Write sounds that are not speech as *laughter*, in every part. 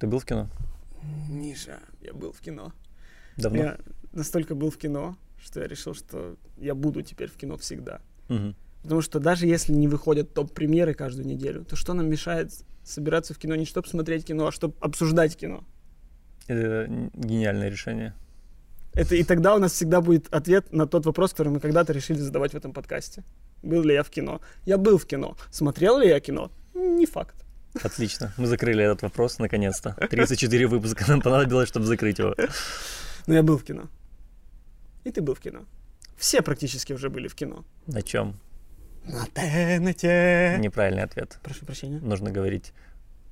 Ты был в кино? Миша, я был в кино. Давно? Я настолько был в кино, что я решил, что я буду теперь в кино всегда. Мгм. Потому что даже если не выходят топ-премьеры каждую неделю, то что нам мешает собираться в кино не чтобы смотреть кино, а чтобы обсуждать кино? Это гениальное решение. Это и тогда у нас всегда будет ответ на тот вопрос, который мы когда-то решили задавать в этом подкасте. Был ли я в кино? Я был в кино. Смотрел ли я кино? Не факт. Отлично. Мы закрыли этот вопрос наконец-то. 34 выпуска нам понадобилось, чтобы закрыть его. Но я был в кино. И ты был в кино. Все практически уже были в кино. На чем? На ТНТ. Неправильный ответ. Прошу прощения. Нужно говорить,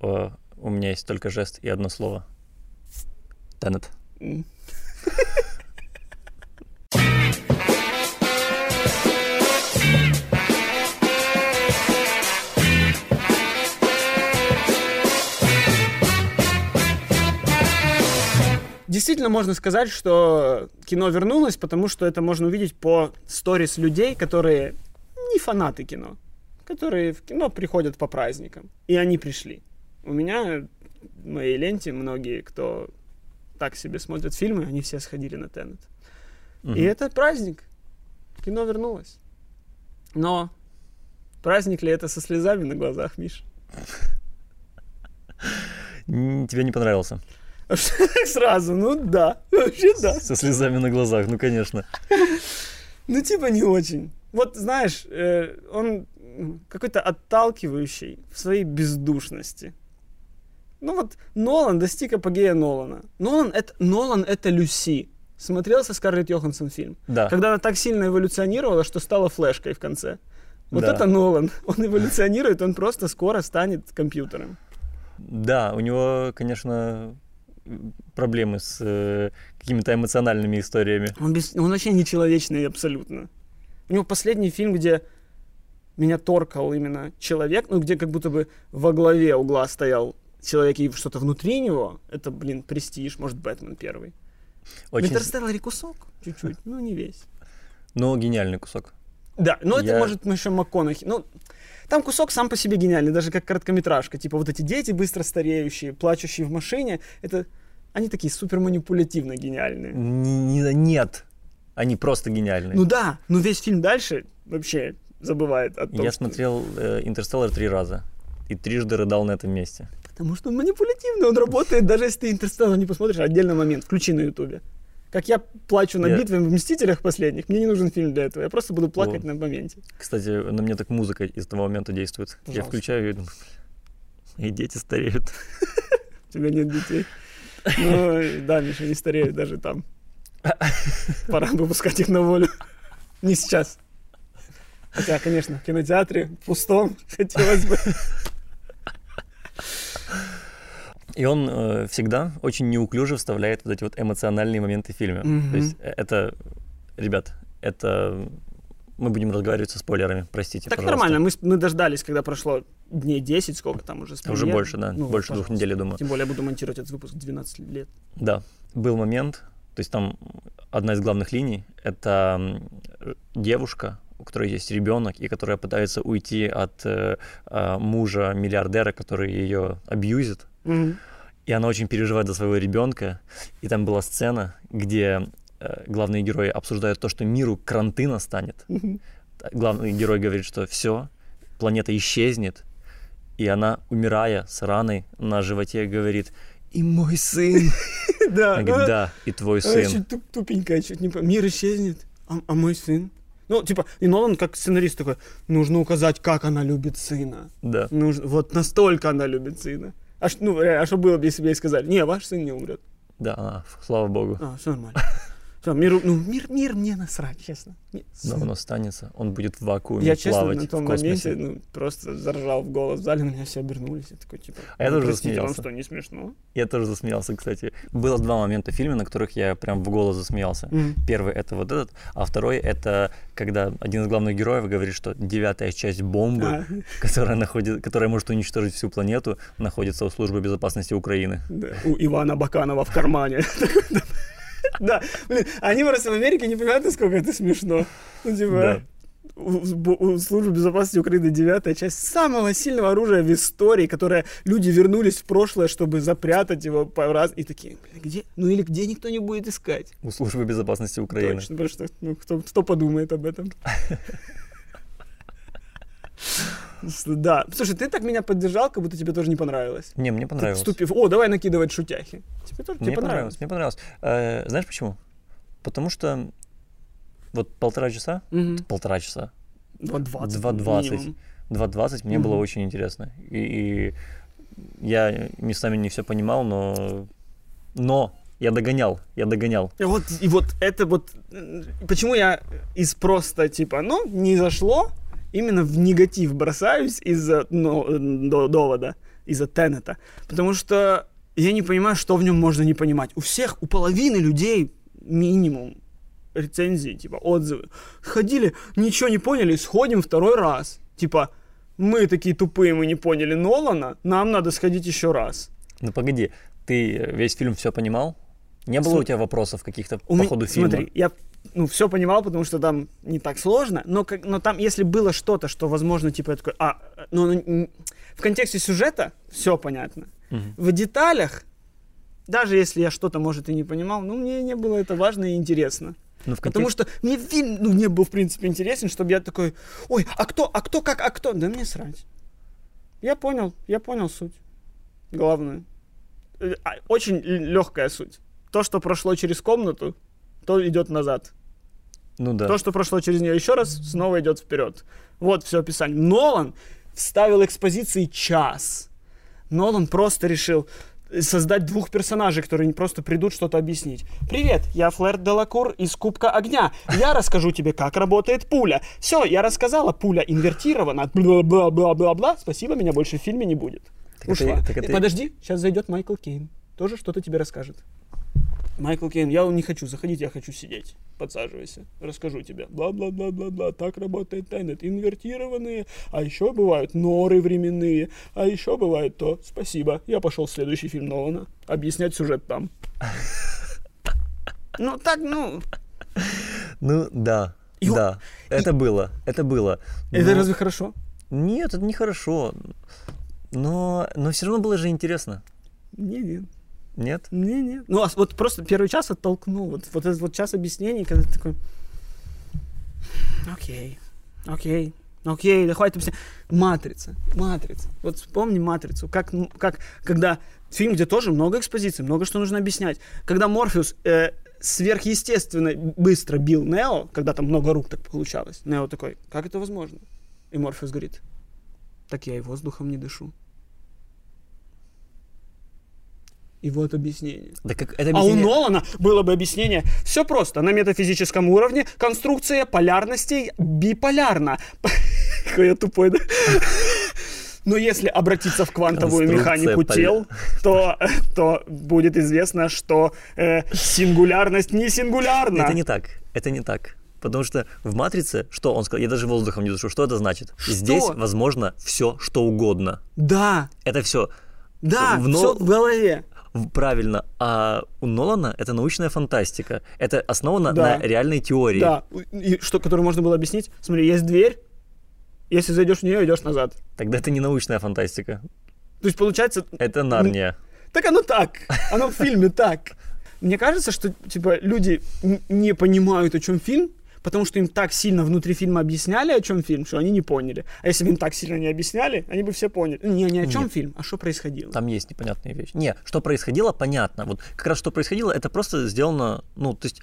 «О, у меня есть только жест и одно слово. Теннет. Действительно можно сказать, что кино вернулось, потому что это можно увидеть по сторис людей, которые не фанаты кино, которые в кино приходят по праздникам. И они пришли. У меня в моей ленте многие, кто так себе смотрят фильмы, они все сходили на Теннет. Мгм. И это праздник. Кино вернулось. Но праздник ли это со слезами на глазах, Миш? Тебе не понравился? *laughs* Сразу, ну да, *laughs* вообще да. Со слезами на глазах, ну конечно. *laughs* Ну типа не очень. Вот знаешь, э, он какой-то отталкивающий в своей бездушности. Ну вот Нолан достиг апогея Нолана. Нолан это, Нолан это Люси. Смотрел со Скарлетт Йоханссон фильм? Да. Когда она так сильно эволюционировала, что стала флешкой в конце. Вот Да. это Нолан. Он эволюционирует, он просто скоро станет компьютером. Да, у него, конечно, проблемы с э, какими-то эмоциональными историями. Он, без- он вообще нечеловечный абсолютно. У него последний фильм, где меня торкал именно человек, ну, где как будто бы во главе угла стоял человек и что-то внутри него. Это, блин, престиж, может, Бэтмен первый. Очень... Интерстелларе кусок чуть-чуть, ну, не весь. Но гениальный кусок. Да, но это может мы еще МакКонахи. Ну, там кусок сам по себе гениальный, даже как короткометражка. Типа вот эти дети быстро стареющие, плачущие в машине, это они такие супер манипулятивно гениальные. Нет, они просто гениальные. Ну да, но весь фильм дальше вообще забывает о том, Я что- смотрел э, «Интерстеллар» три раза. И трижды рыдал на этом месте. Потому что он манипулятивный, он работает, даже если ты «Интерстеллар» не посмотришь, отдельный момент, включи на ютубе. Как я плачу на Я- битве в «Мстителях» последних, мне не нужен фильм для этого, я просто буду плакать О. на моменте. Кстати, на мне так музыка из того момента действует. Я Пожалуйста. включаю ее и думаю, «Бля, и дети стареют. *laughs* У тебя нет детей. Ну, да, Миша, не стареют даже там. *laughs* Пора выпускать их на волю. Не сейчас. Хотя, конечно, в кинотеатре пустом *laughs* хотелось бы. И он э, всегда очень неуклюже вставляет вот эти вот эмоциональные моменты в фильме. Мгм. То есть это, ребят, это мы будем разговаривать со спойлерами, простите, Так пожалуйста. нормально, мы, мы дождались, когда прошло дней 10, сколько там уже с Уже больше, да, Ну, больше двух недель, я думаю. Тем более я буду монтировать этот выпуск 12 лет. Да, был момент, то есть там одна из главных линий — это девушка, у которой есть ребенок, и которая пытается уйти от э, а, мужа миллиардера, который ее абьюзит, и она очень переживает за своего ребенка. И там была сцена, где э, главные герои обсуждают то, что миру кранты настанет. Главный герой говорит, что все, планета исчезнет, и она, умирая с раной на животе, говорит, и мой сын. *laughs* Да, Она говорит, да, и твой сын. тупенькая, чуть не... Мир исчезнет, а, а мой сын? Ну, типа, и Нолан, как сценарист такой, нужно указать, как она любит сына. Да. Нужно, вот настолько она любит сына. А, ну, э, а что было бы, если бы ей сказали, не, ваш сын не умрет. Да, а, слава богу. А, все нормально. *laughs* Все, мир, ну, мир, мир мне насрать, честно. Не, Но он останется, он будет в вакууме Я, честно, плавать на том моменте, ну, просто заржал в голос в зале, меня все обернулись. Я такой, типа, А я «Ну, тоже вам засмеялся. что, не смешно? Я тоже засмеялся, кстати. Было два момента в фильме, на которых я прям в голос засмеялся. Мгм. Первый это вот этот, а второй это когда один из главных героев говорит, что девятая часть бомбы, А, *laughs* которая, находит, которая может уничтожить всю планету, находится у службы безопасности Украины. Да, у Ивана Баканова в кармане. *laughs* Да, блин, они просто в Америке не понимают, насколько это смешно. Ну, типа, у, Службы безопасности Украины 9 часть самого сильного оружия в истории, которое люди вернулись в прошлое, чтобы запрятать его по раз и такие, блин, где? Ну или где никто не будет искать? У Службы безопасности Украины. Точно, потому что ну, кто, кто подумает об этом? *laughs* Да. Слушай, ты так меня поддержал, как будто тебе тоже не понравилось. Не, мне понравилось. Вступив, о, давай накидывать шутяхи. Тебе тоже мне тебе понравилось. Мне понравилось. Э, знаешь почему? Потому что вот полтора часа, полтора часа, 2.20. 2.20. минимум. 2.20 мне было очень интересно. И, и я местами не все понимал, но, но я догонял, я догонял. И вот, и вот это вот... Почему я из просто, типа, ну, не зашло, именно в негатив бросаюсь из-за ну, э, до- довода, из-за Теннета. Потому что я не понимаю, что в нем можно не понимать. У всех, у половины людей минимум рецензии, типа, отзывы. Ходили, ничего не поняли, сходим второй раз. Типа, мы такие тупые, мы не поняли Нолана, нам надо сходить еще раз. Ну погоди, ты весь фильм все понимал? Не было Слу- у тебя вопросов каких-то по ходу фильма? Смотри, я ну, все понимал, потому что там не так сложно, но, как, но там, если было что-то, что, возможно, типа, я такой, а, ну, оно н- в контексте сюжета все понятно. Мгм. В деталях, даже если я что-то, может, и не понимал, ну, мне не было это важно и интересно. Ну, в Потому контексте- что мне фильм, ну, не был, в принципе, интересен, чтобы я такой, ой, а кто, а кто, как, а кто? Да мне срать. Я понял, я понял суть. Главное. Э, а, Очень легкая суть. То, что прошло через комнату, то идет назад. Ну да. То, что прошло через нее еще раз, снова идет вперед. Вот все описание. Нолан вставил экспозиции час. Нолан просто решил создать двух персонажей, которые не просто придут что-то объяснить. Привет, я Флэр Делакур из Кубка Огня. Я расскажу тебе, как работает пуля. Все, я рассказала, пуля инвертирована. Бла-бла-бла-бла-бла. Спасибо, меня больше в фильме не будет. Так это- Ушла. так это- Подожди, сейчас зайдет Майкл Кейн. Тоже что-то тебе расскажет. Майкл Кейн, я не хочу заходить, я хочу сидеть. Подсаживайся, расскажу тебе. Бла-бла-бла-бла-бла, так работает Теннет. Инвертированные, а еще бывают норы временные, а еще бывает то. Спасибо, я пошел в следующий фильм Нолана. Объяснять сюжет там. *laughs* Ну так, ну... Ну да. И он- да. Это было. Это было. Это Но- разве хорошо? Нет, это нехорошо. Но, но все равно было же интересно. Не-не. Нет? Не-не. Ну, а вот просто первый час оттолкнул. Вот, вот этот вот час объяснений, когда ты такой... Окей, окей, окей, да хватит объяснять. Матрица, матрица. Вот вспомни матрицу. Как, как, когда фильм, где тоже много экспозиций, много что нужно объяснять. Когда Морфеус э, сверхъестественно быстро бил Нео, когда там много рук так получалось, Нео такой, как это возможно? И Морфеус говорит, так я и воздухом не дышу. И вот объяснение. Да как это А у объяснение- Нолана было бы объяснение. Все просто. На метафизическом уровне конструкция полярностей биполярна. *laughs* Какой я тупой, да? Но если обратиться в квантовую механику поля- тел, то, то будет известно, что э, сингулярность не сингулярна. Это не так. Это не так. Потому что в «Матрице», что он сказал, я даже воздухом не дышу, что это значит? Что? Здесь возможно все, что угодно. Да, Это все да, В Нол- все в голове. Правильно. А у Нолана это научная фантастика. Это основано Да. на реальной теории. Да, и что, которое можно было объяснить. Смотри, есть дверь, если зайдешь в нее, идешь назад. Тогда это не научная фантастика. То есть получается, Это Нарния. Так оно так. Оно в фильме так. Мне кажется, что типа люди не понимают, о чем фильм, потому что им так сильно внутри фильма объясняли, о чем фильм, что они не поняли. А если бы им так сильно не объясняли, они бы все поняли. Не, не о чем Нет. фильм, а что происходило. Там есть непонятные вещи. Не, что происходило, понятно. Вот как раз что происходило, это просто сделано, ну, то есть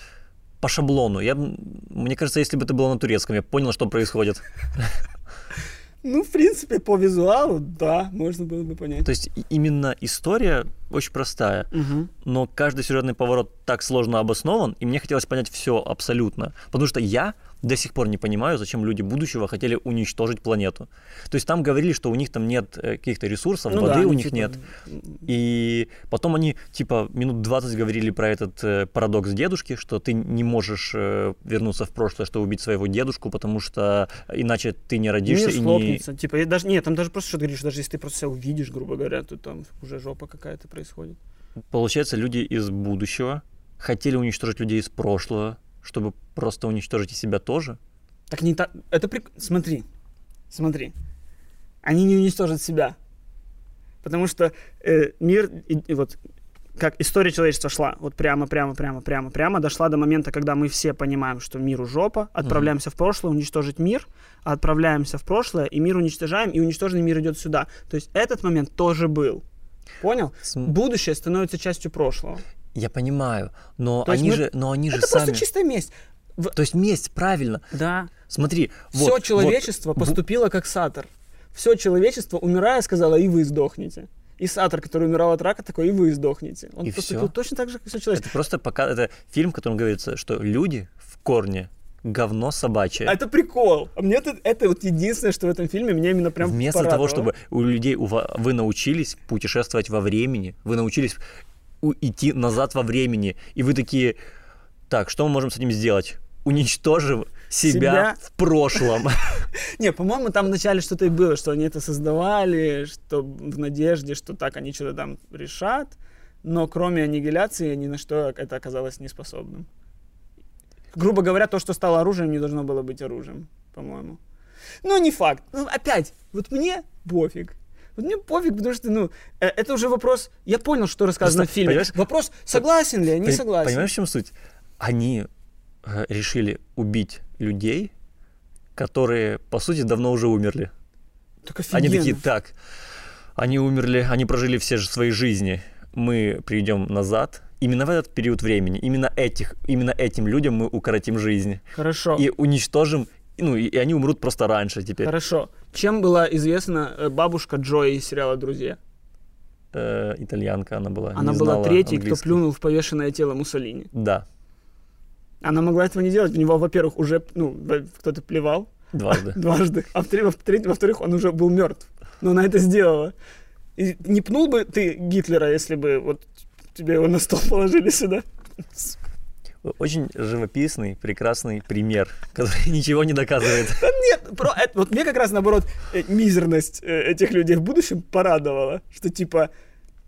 по шаблону. Я, мне кажется, если бы это было на турецком, я понял, что происходит. *laughs* Ну, в принципе, по визуалу, да, можно было бы понять. То есть именно история очень простая, Мгм. но каждый сюжетный поворот так сложно обоснован, и мне хотелось понять все абсолютно. Потому что я до сих пор не понимаю, зачем люди будущего хотели уничтожить планету. То есть там говорили, что у них там нет э, каких-то ресурсов, Ну воды да, у них типа- нет. И потом они, типа, минут 20 говорили про этот э, парадокс дедушки, что ты не можешь э, вернуться в прошлое, чтобы убить своего дедушку, потому что иначе ты не родишься Мир и не... схлопнется. Типа, даже, нет, там даже просто что ты говоришь, даже если ты просто себя увидишь, грубо говоря, то там уже жопа какая-то происходит. Получается, люди из будущего хотели уничтожить людей из прошлого, чтобы просто уничтожить и себя тоже. Так не так. Это прик... Смотри. Смотри. Они не уничтожат себя. Потому что э, мир, и, и вот как история человечества шла, вот прямо, прямо, прямо, прямо, прямо, дошла до момента, когда мы все понимаем, что миру жопа, отправляемся в прошлое, уничтожить мир, отправляемся в прошлое, и мир уничтожаем, и уничтоженный мир идет сюда. То есть этот момент тоже был. Понял? См- Будущее становится частью прошлого. Я понимаю, но То они мы- же, но они же Это сами. просто чистая месть. То есть месть, правильно. Да. Смотри, Все вот, человечество вот, поступило как Сатор. Все человечество, умирая, сказала, и вы сдохнете. И Сатор, который умирал от рака, такой, и вы сдохнете. Он И поступил всё? точно так же, как все человечество. Это просто пока это фильм, в котором говорится, что люди в корне говно собачье. А это прикол. А мне это, это вот единственное, что в этом фильме меня именно прям Вместо порадовало. того, чтобы у людей у вы научились путешествовать во времени, вы научились у- идти назад во времени, и вы такие, так, что мы можем с этим сделать? Уничтожив себя, Себя? в прошлом. *laughs* Не, по-моему, там вначале что-то и было, что они это создавали, что в надежде, что так они что-то там решат, но кроме аннигиляции ни на что это оказалось неспособным. Грубо говоря, то, что стало оружием, не должно было быть оружием, по-моему. Ну, не факт. Ну, опять, вот мне пофиг. Вот мне пофиг, потому что, ну, э, это уже вопрос... Я понял, что рассказано Просто, в фильме. понимаешь, Вопрос, согласен ли я, не согласен. Понимаешь, в чем суть? Они э, решили убить людей, которые, по сути, давно уже умерли. Так Они офигенно. такие, так, они умерли, они прожили все же свои жизни, мы придем назад. Именно в этот период времени, именно, этих, именно этим людям мы укоротим жизнь. Хорошо. И уничтожим, ну, и, и они умрут просто раньше теперь. Хорошо. Чем была известна э, бабушка Джои из сериала «Друзья»? Э, итальянка она была. Она была третьей, кто английский. плюнул в повешенное тело Муссолини. Да, Она могла этого не делать. У него, во-первых, уже ну, в- кто-то плевал дважды. *laughs* дважды, а во-вторых, во-вторых, он уже был мертв. Но она это сделала. И не пнул бы ты Гитлера, если бы вот тебе его на стол *laughs* положили сюда? Очень живописный, прекрасный пример, который *laughs* ничего не доказывает. Нет, про, это- вот мне как раз наоборот э, мизерность э, этих людей в будущем порадовала, что типа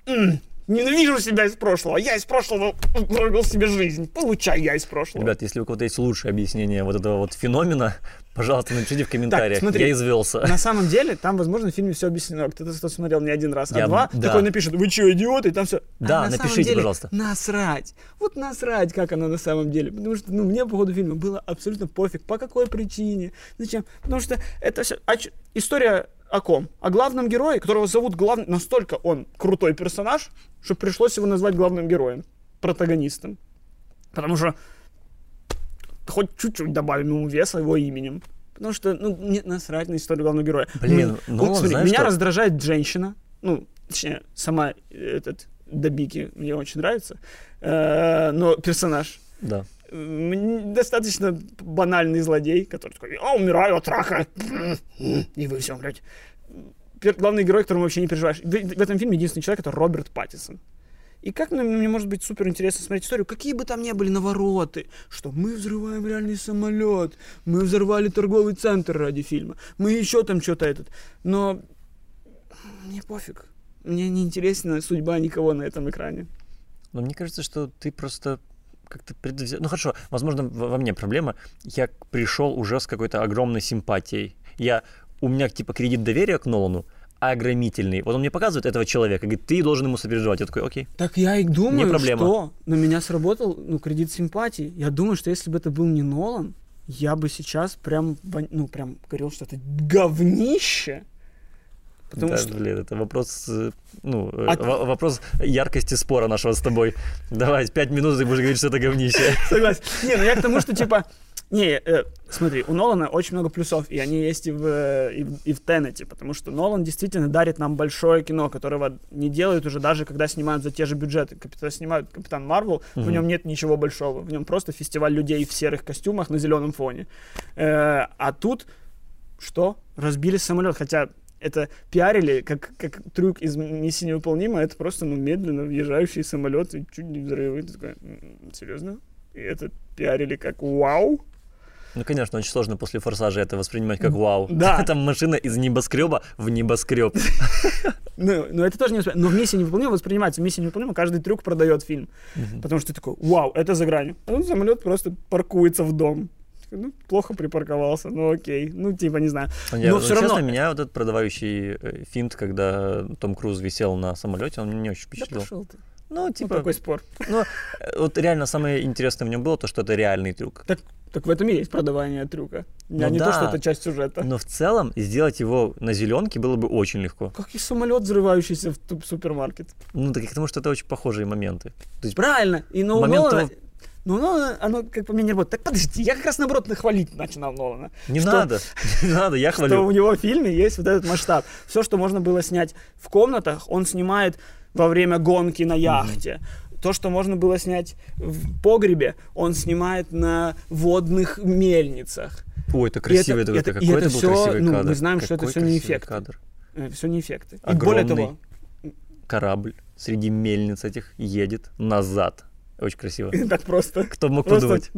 «М, ненавижу себя из прошлого, я из прошлого прожил себе жизнь, получай я из прошлого. Ребят, если у кого-то есть лучшее объяснение вот этого вот феномена, *laughs* пожалуйста, напишите в комментариях. смотри. Я извелся. На самом деле, там, возможно, в фильме все объяснено. Кто-то кто смотрел не один раз, а Я- два, да. такой напишет, вы что, идиоты? И там все. Да, напишите, пожалуйста. Насрать. Вот насрать, как оно на самом деле. Потому что, ну, мне по ходу фильма было абсолютно пофиг, по какой причине, зачем. Потому что это все... История о ком? О главном герое, которого зовут главный... Настолько он крутой персонаж, что пришлось его назвать главным героем, протагонистом. Потому что хоть чуть-чуть добавим ему веса его именем. Потому что, ну, мне насрать на историю главного героя. Блин, Ну, ну, вот смотри, знаешь меня что? раздражает женщина, ну, точнее, сама э, этот Добики мне очень нравится, Э, но персонаж Да. Достаточно банальный злодей, который такой, а, умираю от рака, и вы все. Пер- Главный герой, которому вообще не переживаешь. В этом фильме единственный человек, это Роберт Паттисон. И как мне, мне может быть супер интересно смотреть историю, какие бы там ни были навороты, что мы взрываем реальный самолет, мы взорвали торговый центр ради фильма, мы еще там что-то этот. Но мне пофиг. Мне не интересна судьба никого на этом экране. Но мне кажется, что ты просто как-то предвзят. Ну хорошо, возможно, во мне проблема. Я пришел уже с какой-то огромной симпатией. Я у меня типа кредит доверия к Нолану огромительный. Вот он мне показывает этого человека, говорит, ты должен ему сопереживать. Я такой, окей. Так я и думаю, проблема. что на меня сработал ну, кредит симпатии. Я думаю, что если бы это был не Нолан, я бы сейчас прям, ну, прям говорил, что это говнище. Потому Да, что... блин, это вопрос, э, ну, э, А- во- вопрос яркости спора нашего с тобой. Давай, пять минут ты будешь говорить, что это говнище. *laughs* Согласен. Не, ну я к тому, что типа... Не, э, смотри, у Нолана очень много плюсов, и они есть и в, и, в- и в Теннете, потому что Нолан действительно дарит нам большое кино, которого не делают уже даже, когда снимают за те же бюджеты. Когда снимают Капитан Марвел, в Мгм. нем нет ничего большого, в нем просто фестиваль людей в серых костюмах на зеленом фоне. Э, а тут что? Разбили самолет, хотя это пиарили как, как трюк из миссии невыполнима, это просто ну, медленно въезжающий самолет и чуть не взрывы. Ты такой, «М, серьезно? И это пиарили как вау? Ну, конечно, очень сложно после форсажа это воспринимать как вау. Да. *laughs* Там машина из небоскреба в небоскреб. *laughs* Ну, но это тоже не воспри- Но в миссии невыполнима воспринимается. Миссия невыполнима, каждый трюк продает фильм. Потому что ты такой, вау, это за гранью. А тут самолет просто паркуется в дом. Ну, плохо припарковался, ну окей. Ну, типа, не знаю. Я, Но вот все честно, равно... меня вот этот продавающий э, финт, когда Том Круз висел на самолете, он меня не очень Да впечатлил. пошел ты. ну, Ну, типа, какой спор. ну, вот реально самое интересное в нем было то, что это реальный трюк. Так, так в этом и есть продавание трюка. А Ну не то, да. что это часть сюжета. Но в целом сделать его на зеленке было бы очень легко. Как и самолет, взрывающийся в супермаркет. Ну, так и потому что это очень похожие моменты. То есть, Правильно. И у Момент Нолана- того- Ну, Нолана, оно как по мне не работает. Так подожди, я как раз наоборот нахвалить начинал Нолана. не Что- надо, *laughs* не надо, я Что у хвалю. него в фильме есть вот этот масштаб. Все, что можно было снять в комнатах, он снимает во время гонки на яхте. То, что можно было снять в погребе, он снимает на водных мельницах. Ой, это красивый, это- это, это- какой это был всё, красивый ну, кадр. мы знаем, что это Какой всё не эффекты. кадр. Все не эффекты. И более Огромный. того, Корабль среди мельниц этих едет назад. Очень красиво. *laughs* так просто. Кто мог подумать?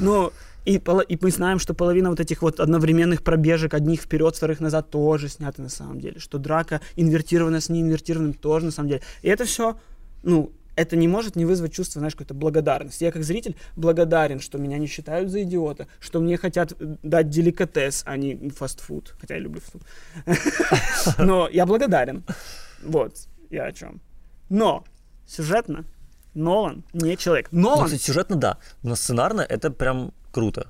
Ну, и, и мы знаем, что половина вот этих вот одновременных пробежек, одних вперед, вторых назад, тоже сняты на самом деле. Что драка инвертированная с неинвертированным тоже на самом деле. И это все, ну, это не может не вызвать чувство, знаешь, какой-то благодарности. Я как зритель благодарен, что меня не считают за идиота, что мне хотят дать деликатес, а не фастфуд. Хотя я люблю фастфуд. Но я благодарен. Вот, я о чем. Но сюжетно Нолан не человек. Ну, Нолан кстати, сюжетно да, но сценарно это прям круто.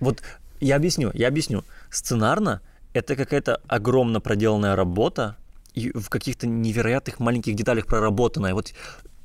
Вот я объясню, я объясню. Сценарно это какая-то огромно проделанная работа и в каких-то невероятных маленьких деталях проработанная. Вот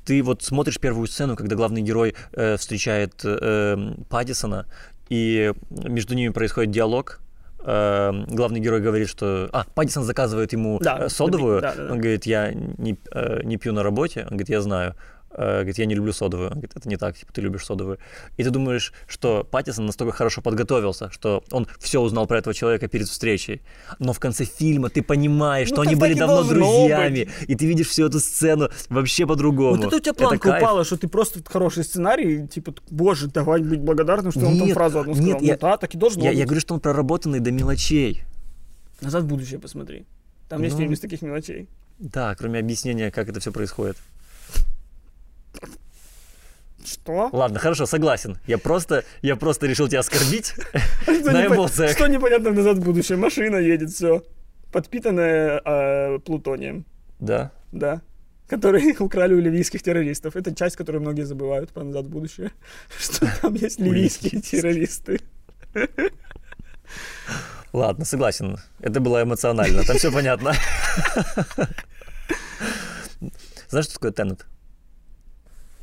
ты вот смотришь первую сцену, когда главный герой э, встречает э, Паддисона, и между ними происходит диалог. Э, главный герой говорит, что... А, Паддисон заказывает ему Да, э, содовую. да, да, да. Он говорит, я не, э, не пью на работе. Он говорит, я знаю. Э, Говорит, я не люблю содовую. Говорит, это не так, типа, ты любишь содовую. И ты думаешь, что Паттисон настолько хорошо подготовился, что он все узнал про этого человека перед встречей. Но в конце фильма ты понимаешь, Ну, что они были давно друзьями, и ты видишь всю эту сцену вообще по-другому. Вот это у тебя планка кайф. упала, что ты просто хороший сценарий, типа, боже, давай быть благодарным, что он там Нет, фразу одну сказал. нет, ну я- да, так и должно Я, быть. я говорю, что он проработанный до мелочей. Назад в будущее посмотри. Там есть Ну. фильм из таких мелочей. Да, кроме объяснения, как это все происходит. Что? Ладно, хорошо, согласен. Я просто, я просто решил тебя оскорбить *laughs* на эмоциях. Что непонятно назад в будущее? Машина едет, все. Подпитанная э, плутонием, Да. да. Которые *laughs* украли у ливийских террористов. Это часть, которую многие забывают по назад в будущее. *laughs* Что там есть ливийские Ливийские. террористы. Ладно, согласен. Это было эмоционально, там все понятно. Знаешь, что такое Теннет?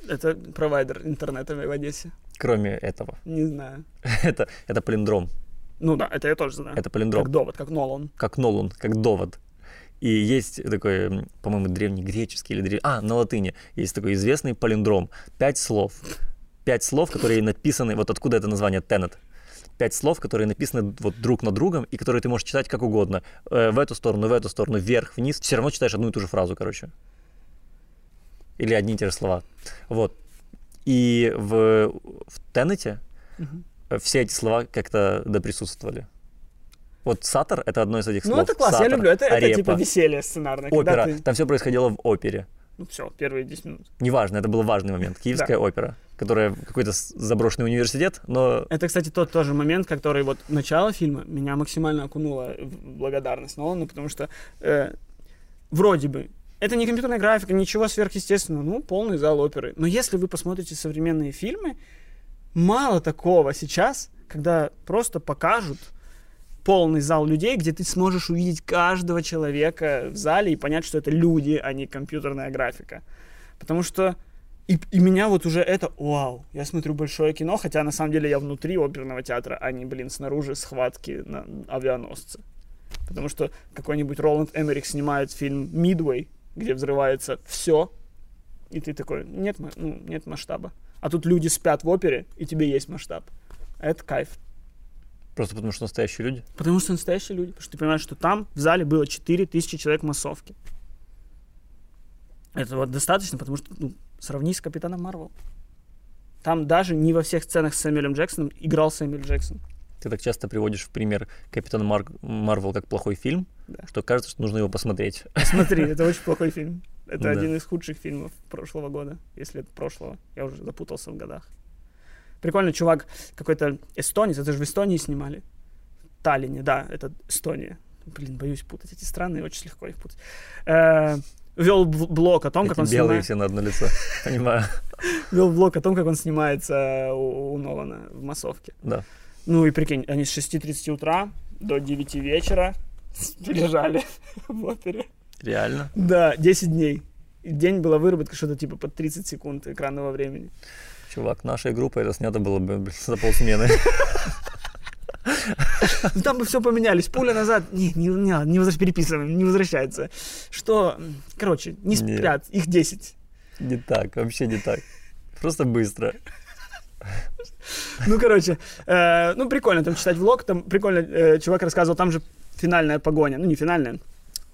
Это провайдер интернета в Одессе. Кроме этого. Не знаю. *laughs* Это, это палиндром. Ну да, это я тоже знаю. Это палиндром. Как довод, как Нолан. Как Нолан, как довод. И есть такой, по-моему, древнегреческий или древ... А, на латыни. Есть такой известный палиндром. Пять слов. Пять слов, которые написаны... Вот откуда это название Теннет. Пять слов, которые написаны вот друг на другом, и которые ты можешь читать как угодно. Э, в эту сторону, в эту сторону, вверх, вниз. Все равно читаешь одну и ту же фразу, короче. Или одни и те же слова. Вот. И в, в Теннете Мгм. э, все эти слова как-то доприсутствовали. Вот сатор — это одно из этих Ну, слов. это класс, я Сатор, люблю. Это, это арепа, типа веселье сценарное. опера. ты- Там все происходило в опере. Ну все, первые 10 минут. Неважно, это был важный момент. Киевская опера, которая какой-то заброшенный университет, но Это, кстати, тот тоже момент, который вот начало фильма меня максимально окунуло в благодарность Нолану, потому что э, вроде бы это не компьютерная графика, ничего сверхъестественного, ну, полный зал оперы. Но если вы посмотрите современные фильмы, мало такого сейчас, когда просто покажут полный зал людей, где ты сможешь увидеть каждого человека в зале и понять, что это люди, а не компьютерная графика. Потому что и, и меня вот уже это, вау, я смотрю большое кино, хотя на самом деле я внутри оперного театра, а не, блин, снаружи схватки на авианосце. Потому что какой-нибудь Роланд Эмерих снимает фильм «Мидвей», где взрывается все, и ты такой, нет, ну, нет масштаба. А тут люди спят в опере, и тебе есть масштаб. Это кайф. просто потому что настоящие люди. Потому что настоящие люди. Потому что ты понимаешь, что там в зале было 4000 человек массовки. Этого достаточно, потому что ну, сравни с Капитаном Марвел. Там даже не во всех сценах с Сэмюэлем Джексоном играл Сэмюэль Джексон. Ты так часто приводишь в пример Капитан Мар- Марвел как плохой фильм, Да. что кажется, что нужно его посмотреть. Смотри, это очень плохой фильм. *laughs* Это Да. один из худших фильмов прошлого года, если это прошлого. Я уже запутался в годах. Прикольно, чувак какой-то эстонец, это же в Эстонии снимали. Таллине, да, это Эстония. Блин, боюсь путать эти страны, очень легко их путать. Э, вел бл- блог о том, как Эти он белые снимает... все на одно лицо. *laughs* Понимаю. Вел блог о том, как он снимается у, у Нолана в массовке. Да. Ну и прикинь, они с 6.30 утра до 9 вечера *laughs* лежали *laughs* в опере. Реально. Да, 10 дней. И день была выработка что-то типа под 30 секунд экранного времени. Чувак, нашей группой это снято было бы за полсмены. Ну, Там бы все поменялись. Пуля назад. Не, не, не, не возвращ- переписываем, не возвращается. Что, короче, не Нет. спят. Их 10. Не так, вообще не так. Просто быстро. Ну, короче, э, ну, прикольно там читать влог. Там прикольно, э, чувак рассказывал, там же финальная погоня. Ну, не финальная,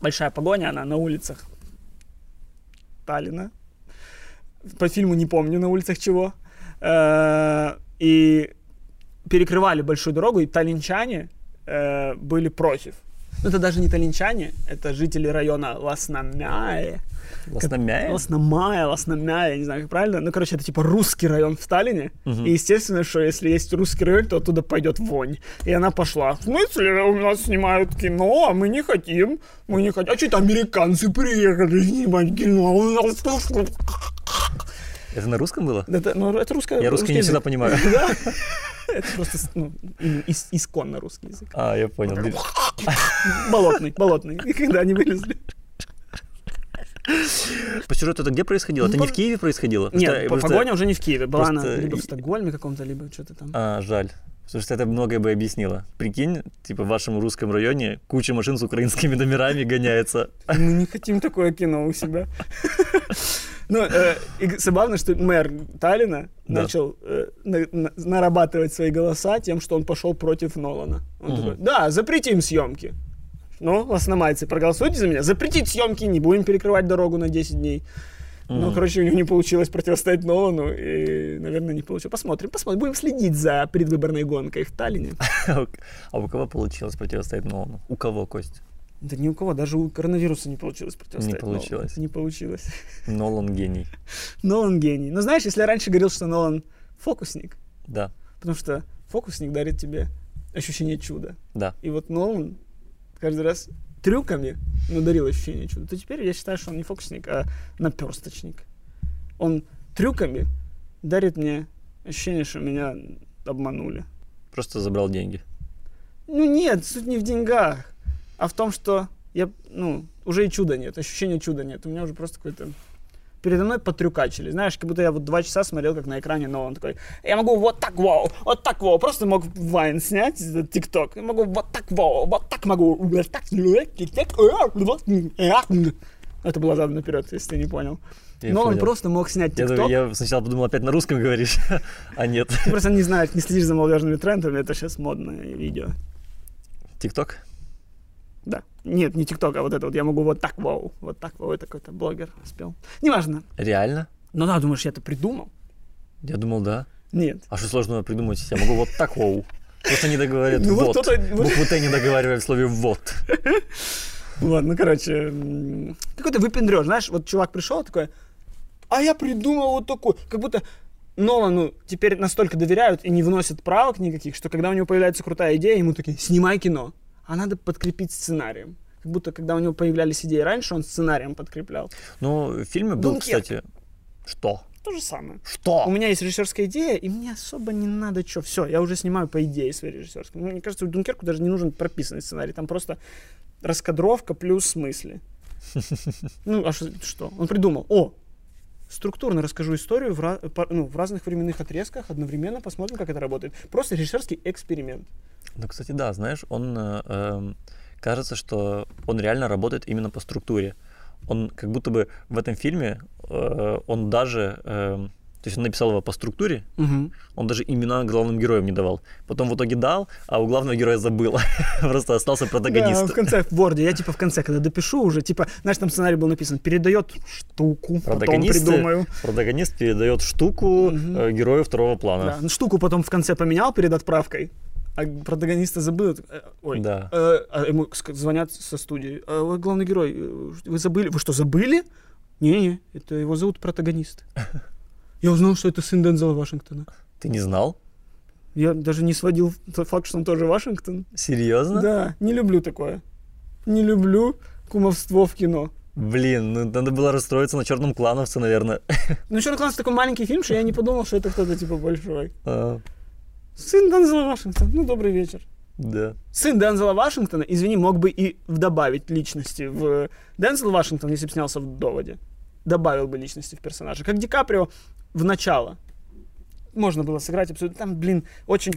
большая погоня, она на улицах Таллина. По фильму не помню, на улицах чего. Э, и перекрывали большую дорогу, и таллинчане э, были против. Ну, это даже не таллинчане, это жители района Ласнамяе. Лосномяя? Ласномая, Ласномяя, не знаю, как правильно. Ну, короче, это типа русский район в Таллине. Мгм. И естественно, что если есть русский район, то оттуда пойдет вонь. И она пошла. В смысле, у нас снимают кино, а мы не хотим. Мы не хотим. А что-то американцы приехали снимать кино. У нас... Это на русском было? Это, ну, это русское. Я русский не всегда понимаю. *laughs* Да. Это просто ну, ис- исконно русский язык. А, я понял. Болотный, болотный. Никогда не вылезли. По сюжету это где происходило? Это не в Киеве происходило? Нет, что- по- что- погоня уже не в Киеве. Была она просто либо в Стокгольме каком-то, либо что-то там. А, жаль. Потому что это многое бы объяснило. Прикинь, типа в вашем русском районе куча машин с украинскими номерами гоняется. Мы не хотим такое кино у себя. Ну, э, и забавно, что мэр Таллина начал э, на- на- нарабатывать свои голоса тем, что он пошел против Нолана. Он Мгм. такой, да, запретим съемки. Ну, лосномайцы, проголосуйте за меня. Запретить съемки, не будем перекрывать дорогу на 10 дней. Ну, Мгм. короче, у него не получилось противостоять Нолану, и, наверное, не получилось. Посмотрим, посмотрим. Будем следить за предвыборной гонкой в Таллине. *laughs* А у кого получилось противостоять Нолану? У кого, Кость? Да ни у кого, даже у коронавируса не получилось противостоять. Нолану. получилось. Не получилось. *laughs* Нолан гений. Нолан гений. Но знаешь, если я раньше говорил, что Нолан фокусник, Да, потому что фокусник дарит тебе ощущение чуда. да. И вот Нолан каждый раз трюками надарил ощущение чуда. То теперь я считаю, что он не фокусник, а наперсточник. Он трюками дарит мне ощущение, что меня обманули. Просто забрал деньги. Ну нет, суть не в деньгах, а в том, что я, ну, уже и чуда нет, ощущения чуда нет. У меня уже просто какой-то... Передо мной потрюкачили. Знаешь, как будто я вот два часа смотрел, как на экране Нолан такой, я могу вот так вау, вот так вау. Просто мог Вайн снять, ТикТок. Я могу вот так вау, вот так могу. вот так, Это было задом наперед, если ты не понял. Я Нолан понял. просто мог снять Я, ТикТок. я сначала подумал, опять на русском говоришь, *laughs* а нет. Ты просто не знаешь, не следишь за молодежными трендами, это сейчас модное видео. ТикТок? Да. Нет, не ТикТок, а вот это вот. Я могу вот так, вау, вот так, вау, это какой-то блогер спел. Неважно. Реально? Ну да, думаешь, я это придумал? Я думал, да. Нет. А что сложного придумать? Я могу вот так, воу. Просто не договаривают Ну вот Букву Т не договаривают в слове вот. *laughs* Вот, ну, короче, какой-то выпендрёж, знаешь, вот чувак пришел такой, а я придумал вот такой, как будто Нолану теперь настолько доверяют и не вносят правок никаких, что когда у него появляется крутая идея, ему такие, снимай кино, а надо подкрепить сценарием. Как будто, когда у него появлялись идеи раньше, он сценарием подкреплял. Ну, в фильме был, Дункерк. кстати... Что? То же самое. Что? У меня есть режиссерская идея, и мне особо не надо что. Все, я уже снимаю по идее своей режиссерской. Мне кажется, в Дункерку даже не нужен прописанный сценарий. Там просто раскадровка плюс мысли. *laughs* Ну, а что? Он придумал. О, структурно расскажу историю в, по- ну, в разных временных отрезках, одновременно посмотрим, как это работает. Просто режиссерский эксперимент. Ну, кстати, да, знаешь, он э, эм, кажется, что он реально работает именно по структуре. Он как будто бы в этом фильме э, он даже, эм, то есть он написал его по структуре, он даже имена главным героям не давал. Потом в итоге дал, а у главного героя забыл. *laughs* Просто остался Да, протагонист. он в конце в Word, я типа в конце, когда допишу уже, типа, знаешь, там сценарий был написан, передает штуку, потом Протагонист, придумаю. протагонист передает штуку э, герою второго плана. Да, ну, штуку потом в конце поменял перед отправкой, а протагониста забыл. Э, Ой, Да. Э, а ему звонят со студии. «А вы главный герой, э, вы забыли? Вы что, забыли? Не-не, это его зовут протагонист. *laughs* Я узнал, что это сын Дензела Вашингтона. Ты не знал? Я даже не сводил тот факт, что он тоже Вашингтон. Серьезно? Да, не люблю такое. Не люблю кумовство в кино. Блин, ну надо было расстроиться на черном клановце, наверное. *laughs* Ну, Черный класс такой маленький фильм, что я не подумал, что это кто-то типа большой. А, Сын Дензела Вашингтона. Ну, добрый вечер. да. Сын Дензела Вашингтона, извини, мог бы и добавить личности в... Дензел Вашингтон, если бы снялся в «Доводе», добавил бы личности в персонажа. Как Ди Каприо в начало. Можно было сыграть абсолютно... Там, блин, очень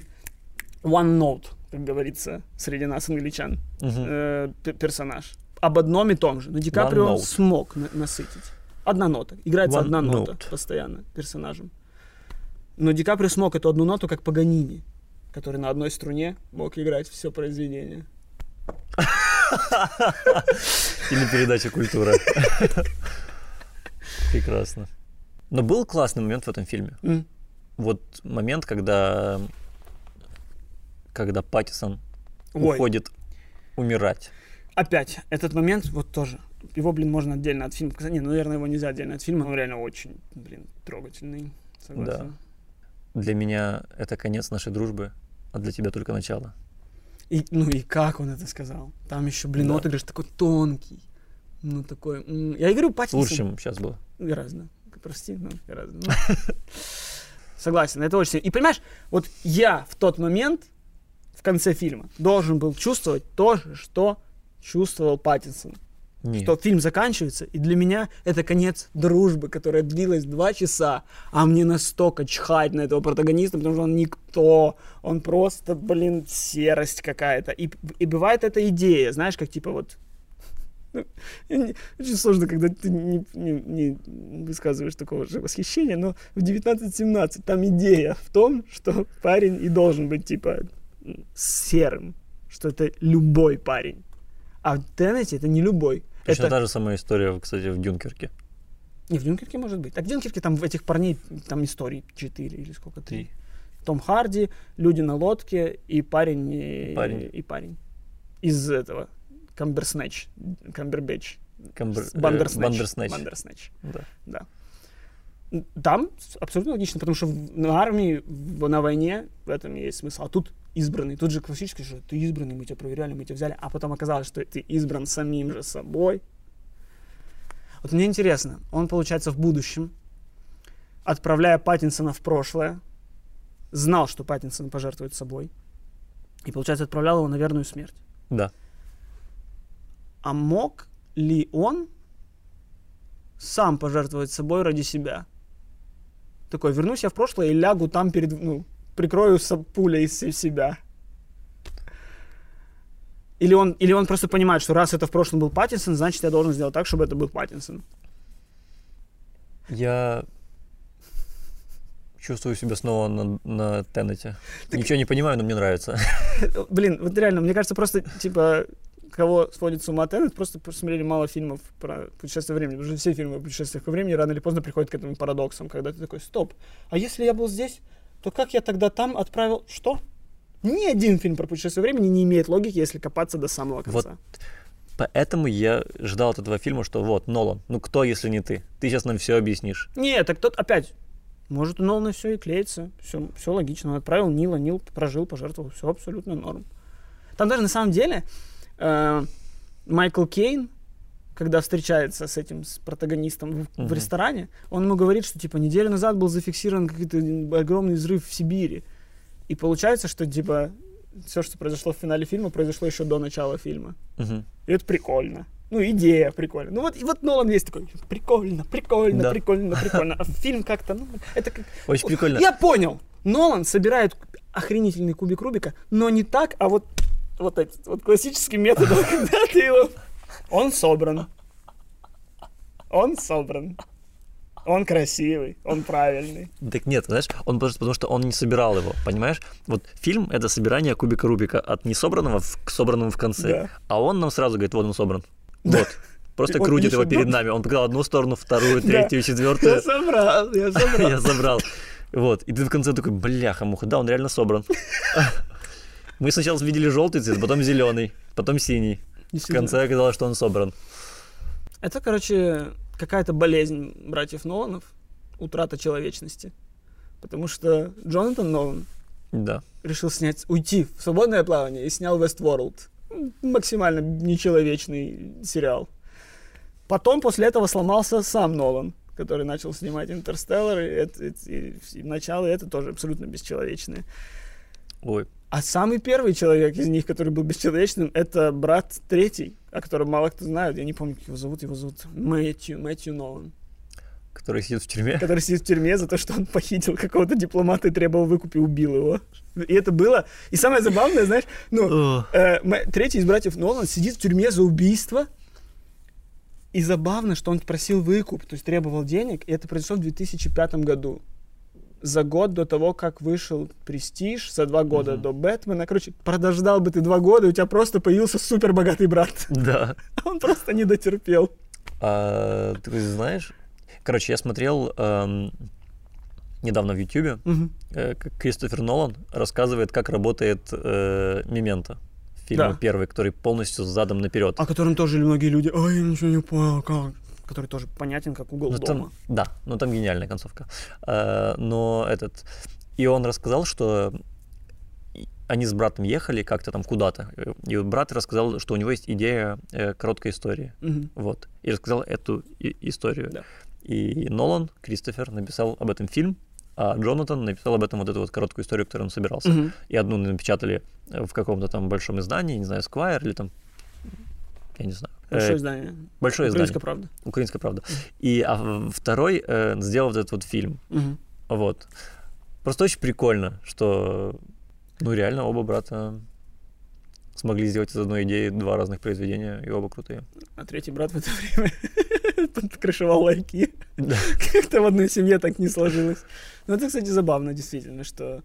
one note, как говорится, среди нас, англичан, Мгм. э, персонаж. Об одном и том же. Но Ди Каприо смог на- насытить. Одна нота. Играется One одна нота note. постоянно персонажем. Но Ди Каприо смог эту одну ноту, как Паганини, который на одной струне мог играть все произведение. *laughs* Или передача культура. *laughs* Прекрасно. Но был классный момент в этом фильме. М. Вот момент, когда когда Паттисон Ой. уходит умирать. Опять, этот момент вот тоже. Его, блин, можно отдельно от фильма показать. Не, ну, наверное, его нельзя отдельно от фильма. Он реально очень, блин, трогательный. Согласен. Для меня это конец нашей дружбы, а для тебя только начало. И, ну и как он это сказал? Там еще, блин, Да. отыгрыш такой тонкий. Ну, такой... Я и говорю, Паттинсон... Лучше, чем сейчас было. Гораздо. Прости, ну, гораздо. Ну. *laughs* Согласен, это очень сильно. И понимаешь, вот я в тот момент, в конце фильма, должен был чувствовать то же, что чувствовал Паттинсон. Нет. Что фильм заканчивается, и для меня это конец дружбы, которая длилась два часа, а мне настолько чхать на этого протагониста, потому что он никто, он просто, блин, серость какая-то. И, и бывает эта идея, знаешь, как типа вот Очень сложно, когда ты не, не- не высказываешь такого же восхищения, но в 19-17 там идея в том, что парень и должен быть типа серым, что это любой парень. А в Теннете это не любой. Точно это... та же самая история, кстати, в Дюнкерке. Не, в Дюнкерке может быть. Так в Дюнкерке там в этих парней, там историй 4 или сколько? Три. Три. Том Харди, люди на лодке и парень и, Парень. и парень. Из этого. Камберснэч. Камбербэтч. Камбер- э, Бандерснэч. Бандерснэч. Бандерснэч. Да. Да. Там абсолютно логично, потому что в- на армии, на войне в этом есть смысл. А тут избранный. Тут же классический, что ты избранный, мы тебя проверяли, мы тебя взяли. А потом оказалось, что ты избран самим же собой. Вот мне интересно, он, получается, в будущем, отправляя Паттинсона в прошлое, знал, что Паттинсон пожертвует собой. И, получается, отправлял его на верную смерть. Да. А мог ли он сам пожертвовать собой ради себя? Такой, вернусь я в прошлое и лягу там перед, ну, прикрою пулей се- себя. Или он, или он просто понимает, что раз это в прошлом был Паттинсон, значит, я должен сделать так, чтобы это был Паттинсон. Я чувствую себя снова на, на Теннете. Ничего не понимаю, но мне нравится. *laughs* Блин, вот реально, мне кажется, просто, типа, кого сводит с ума Теннет, просто посмотрели мало фильмов про путешествие времени. Потому что все фильмы о путешествиях во времени рано или поздно приходят к этому парадоксам, когда ты такой, стоп, а если я был здесь, то как я тогда там отправил... Что? Ни один фильм про путешествие времени не имеет логики, если копаться до самого Вот конца. Поэтому я ждал от этого фильма, что вот, Нолан, ну кто, если не ты? Ты сейчас нам все объяснишь. Не, так тот опять. Может, у Нолана все и клеится. Все, все логично. Он отправил Нила, Нил прожил, пожертвовал. Все абсолютно норм. Там даже на самом деле э, Майкл Кейн, когда встречается с этим с протагонистом в, в Мгм. ресторане, он ему говорит, что типа неделю назад был зафиксирован какой-то огромный взрыв в Сибири. И получается, что типа все, что произошло в финале фильма, произошло еще до начала фильма. Мгм. И это прикольно. Ну, идея прикольная. Ну вот, и вот Нолан есть такой, прикольно, прикольно, Да. прикольно, прикольно. А *laughs* фильм как-то, ну, это как... Очень прикольно. Я понял. Нолан собирает охренительный кубик Рубика, но не так, а вот, вот этот, вот классическим методом, *laughs* когда ты его... Он собран. Он собран. Он красивый, он правильный. Так нет, знаешь, он просто потому что он не собирал его, понимаешь? Вот фильм — это собирание кубика Рубика от несобранного в- к собранному в конце. Да. А он нам сразу говорит, вот он собран. Вот. Просто И он крутит его перед нами. Он показал одну сторону, вторую, Да. третью, Я четвертую. *laughs* собрал, я собрал. Я забрал. Вот. И ты в конце такой, бляха-муха, да, он реально собран. *laughs* Мы сначала видели желтый цвет, потом зеленый, потом синий. В конце оказалось, что он собран. Это, короче, какая-то болезнь братьев Ноланов, утрата человечности. Потому что Джонатан Нолан Да. решил снять, уйти в свободное плавание и снял Westworld. Максимально нечеловечный сериал. Потом после этого сломался сам Нолан, который начал снимать Интерстеллар, и, это- и- и начало это тоже абсолютно бесчеловечное. Ой. А самый первый человек из них, который был бесчеловечным, это брат третий, о котором мало кто знает. Я не помню, как его зовут. Его зовут Мэтью, Мэтью Нолан. Который сидит в тюрьме. Который сидит в тюрьме за то, что он похитил какого-то дипломата и требовал выкуп и убил его. И это было... И самое забавное, знаешь, ну, э, третий из братьев Нолан сидит в тюрьме за убийство. И забавно, что он просил выкуп, то есть требовал денег. И это произошло в 2005 году. За год до того, как вышел Престиж, за два года Мгм. до Бэтмена. Короче, подождал бы ты два года, и у тебя просто появился супер богатый брат. Да. *laughs* Он просто не дотерпел. А, ты знаешь? Короче, я смотрел эм, недавно в Ютубе, Мгм. э, как Кристофер Нолан рассказывает, как работает э, Мементо. Фильм Да. первый, который полностью задом наперед. О котором тоже многие люди, ой, я ничего не понял, как. Который тоже понятен, как угол Ну, дома. там, да, ну там гениальная концовка. Э, но этот... И он рассказал, что они с братом ехали как-то там куда-то. И вот брат рассказал, что у него есть идея э, короткой истории. Мгм. Вот. И рассказал эту историю. Да. И Нолан, Кристофер, написал об этом фильм, а Джонатан написал об этом вот эту вот короткую историю, которую он собирался. Мгм. И одну напечатали в каком-то там большом издании, не знаю, Squire или там, я не знаю. Большое Э, здание. большое Украинская издание. правда. Украинская правда. И а второй э, сделал вот этот вот фильм. Мгм. Вот. Просто очень прикольно, что, ну, реально оба брата смогли сделать из одной идеи два разных произведения, и оба крутые. А третий брат в это время *laughs* подкрышевал лайки. Как-то в одной семье так не сложилось. Ну, это, кстати, забавно, действительно, что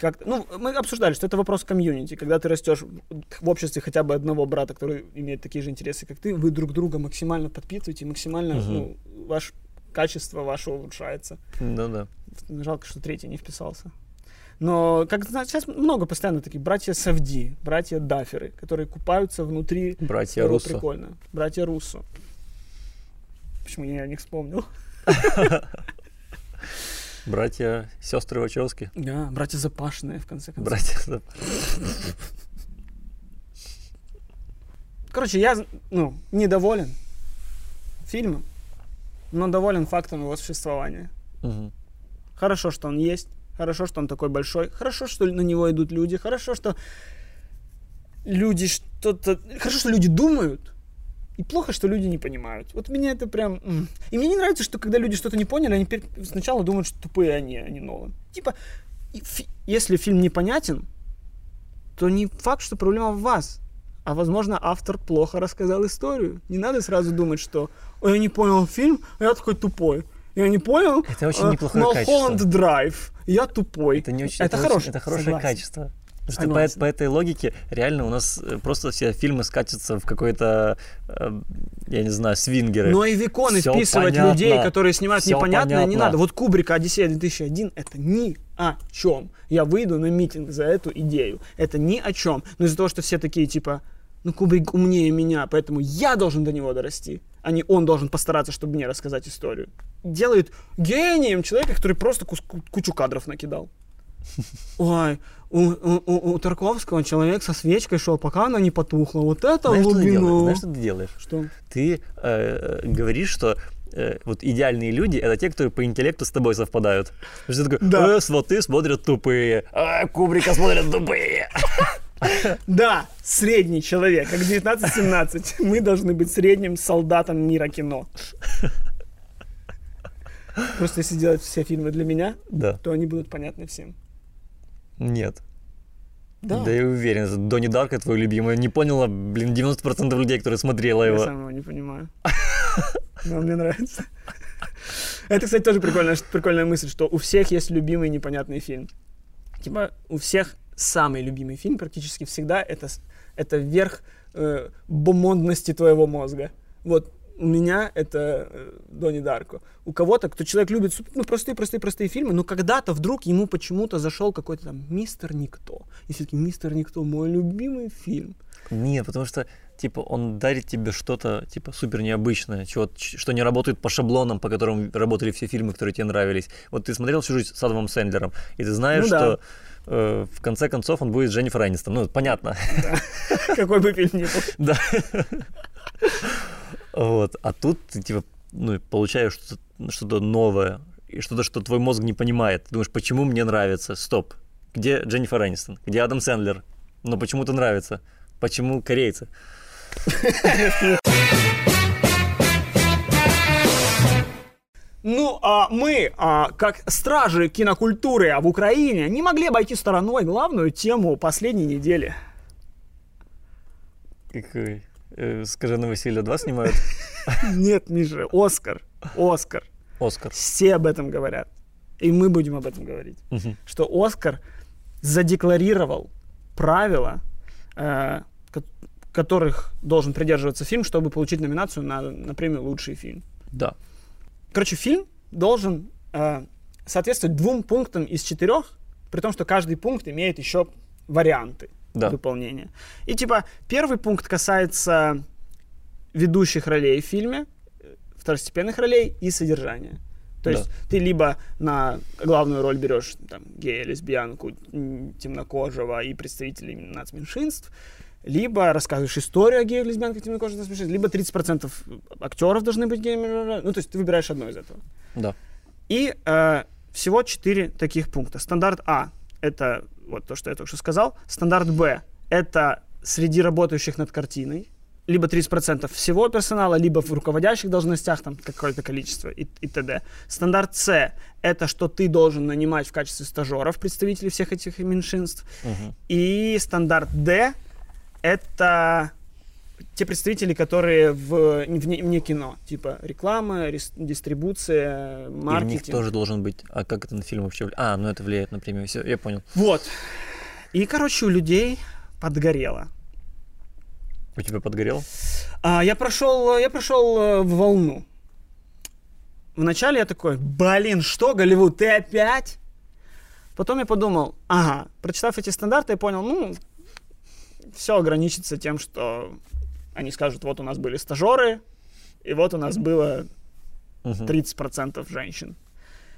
как ну, мы обсуждали, что это вопрос комьюнити. Когда ты растешь в обществе хотя бы одного брата, который имеет такие же интересы, как ты, вы друг друга максимально подпитываете, максимально, Мгм. ну, ваш качество ваше улучшается. Ну да. Жалко, что третий не вписался. Но, как сейчас много постоянно таких братья Савди, братья Даферы, которые купаются внутри. Братья Здорово, Руссо. Прикольно. Братья Руссо. Почему я о них вспомнил? *laughs* *laughs* Братья, сестры Вачовски. Да, братья Запашные, в конце концов. Братья. Короче, я, ну, недоволен фильмом, но доволен фактом его существования. Мгм. Хорошо, что он есть, хорошо, что он такой большой, хорошо, что на него идут люди, хорошо, что люди что-то... Хорошо, что люди думают, и плохо, что люди не понимают. Вот меня это прям... И мне не нравится, что когда люди что-то не поняли, они сначала думают, что тупые они, а не Нолан. Типа, если фильм непонятен, то не факт, что проблема в вас. А возможно, автор плохо рассказал историю. Не надо сразу думать, что «Ой, я не понял фильм, а я такой тупой. Я не понял. Это очень а, неплохое качество. драйв. Я тупой. Это не очень, Это очень- хорошее. это хорошее Согласен. качество. Что по, по этой логике реально у нас э, просто все фильмы скатятся в какой-то, э, я не знаю, свингеры. Но и в иконы вписывать понятно. людей, которые снимают Всё непонятное, не понятно. надо. Вот Кубрика Одиссея 2001 это ни о чем. Я выйду на митинг за эту идею. Это ни о чем. Но из-за того, что все такие типа, ну Кубрик умнее меня, поэтому я должен до него дорасти, а не он должен постараться, чтобы мне рассказать историю. Делает гением человека, который просто кучу кадров накидал. Ой, у, у- у- у Тарковского человек со свечкой шел, пока она не потухла. Вот это Знаешь, что ты делаешь? глубина. Знаешь, что ты делаешь? Что? Ты э, говоришь, что э, вот идеальные люди это те, которые по интеллекту с тобой совпадают. Что ты такой, Да. «Э, сваты смотрят тупые, а Кубрика смотрят тупые. Да, средний человек, как 19-17. Мы должны быть средним солдатом мира кино. Просто если делать все фильмы для меня, Да. то они будут понятны всем. Нет. Да. Да я уверен, Донни Дарка твой любимый. Не поняла, блин, 90% людей, которые смотрела Я его. сам его не понимаю. Но мне нравится. Это, кстати, тоже прикольная, прикольная мысль, что у всех есть любимый непонятный фильм. Типа у всех самый любимый фильм практически всегда это, это верх э, бомондности твоего мозга. Вот у меня это э, Донни Дарко. У кого-то, кто человек любит ну, простые-простые-простые фильмы, но когда-то вдруг ему почему-то зашел какой-то там Мистер Никто. И все таки Мистер Никто мой любимый фильм. Нет, потому что типа, он дарит тебе что-то, типа, супер необычное, чего, что не работает по шаблонам, по которым работали все фильмы, которые тебе нравились. Вот ты смотрел всю жизнь с Адамом Сэндлером, и ты знаешь, Ну да. что э, в конце концов он будет Дженнифер Энистон. Ну, понятно. *laughs* Какой бы фильм ни был. Да. *laughs* Вот. А тут ты, типа, ну, получаешь что-то, что-то новое, и что-то, что твой мозг не понимает. Ты думаешь, почему мне нравится? Стоп. Где Дженнифер Энистон? Где Адам Сэндлер? Но почему-то нравится. Почему корейцы? Ну, а мы, а, как стражи кинокультуры в Украине, не могли обойти стороной главную тему последней недели. Какой? Э, Скажи, на Василия 2 снимают? *laughs* Нет, Миша, Оскар. Оскар. Оскар. Все об этом говорят. И мы будем об этом говорить. Мгм. Что Оскар задекларировал правила, э, ко- которых должен придерживаться фильм, чтобы получить номинацию на, на премию «Лучший фильм». Да. Короче, фильм должен э, соответствовать двум пунктам из четырех, при том, что каждый пункт имеет еще варианты Да. выполнения. И типа первый пункт касается ведущих ролей в фильме, второстепенных ролей и содержания. То Да. есть ты либо на главную роль берешь там, гея, лесбиянку, темнокожего и представителей нацменьшинств, либо рассказываешь историю о геях, лесбиянках, темнокожих, нацменьшинств, либо 30% актеров должны быть геями. Ну, то есть ты выбираешь одно из этого. Да. И э, всего четыре таких пункта. Стандарт А — это вот то, что я только что сказал. Стандарт Б — это среди работающих над картиной либо 30% всего персонала, либо в руководящих должностях там какое-то количество и, и т.д. Стандарт С — это что ты должен нанимать в качестве стажеров представителей всех этих меньшинств. Мгм. И стандарт D — это те представители, которые в, вне, вне кино, типа реклама, рес- дистрибуция, И в них маркетинг. тоже должен быть... А как это на фильм вообще влияет? А, ну это влияет на премию. Все, я понял. Вот. И, короче, у людей подгорело. У тебя подгорел? А, я прошел, я прошел э, в волну. Вначале я такой, блин, что, Голливуд, ты опять? Потом я подумал, ага, прочитав эти стандарты, я понял, ну, все ограничится тем, что они скажут, вот у нас были стажеры, и вот у нас было Мгм. 30% женщин.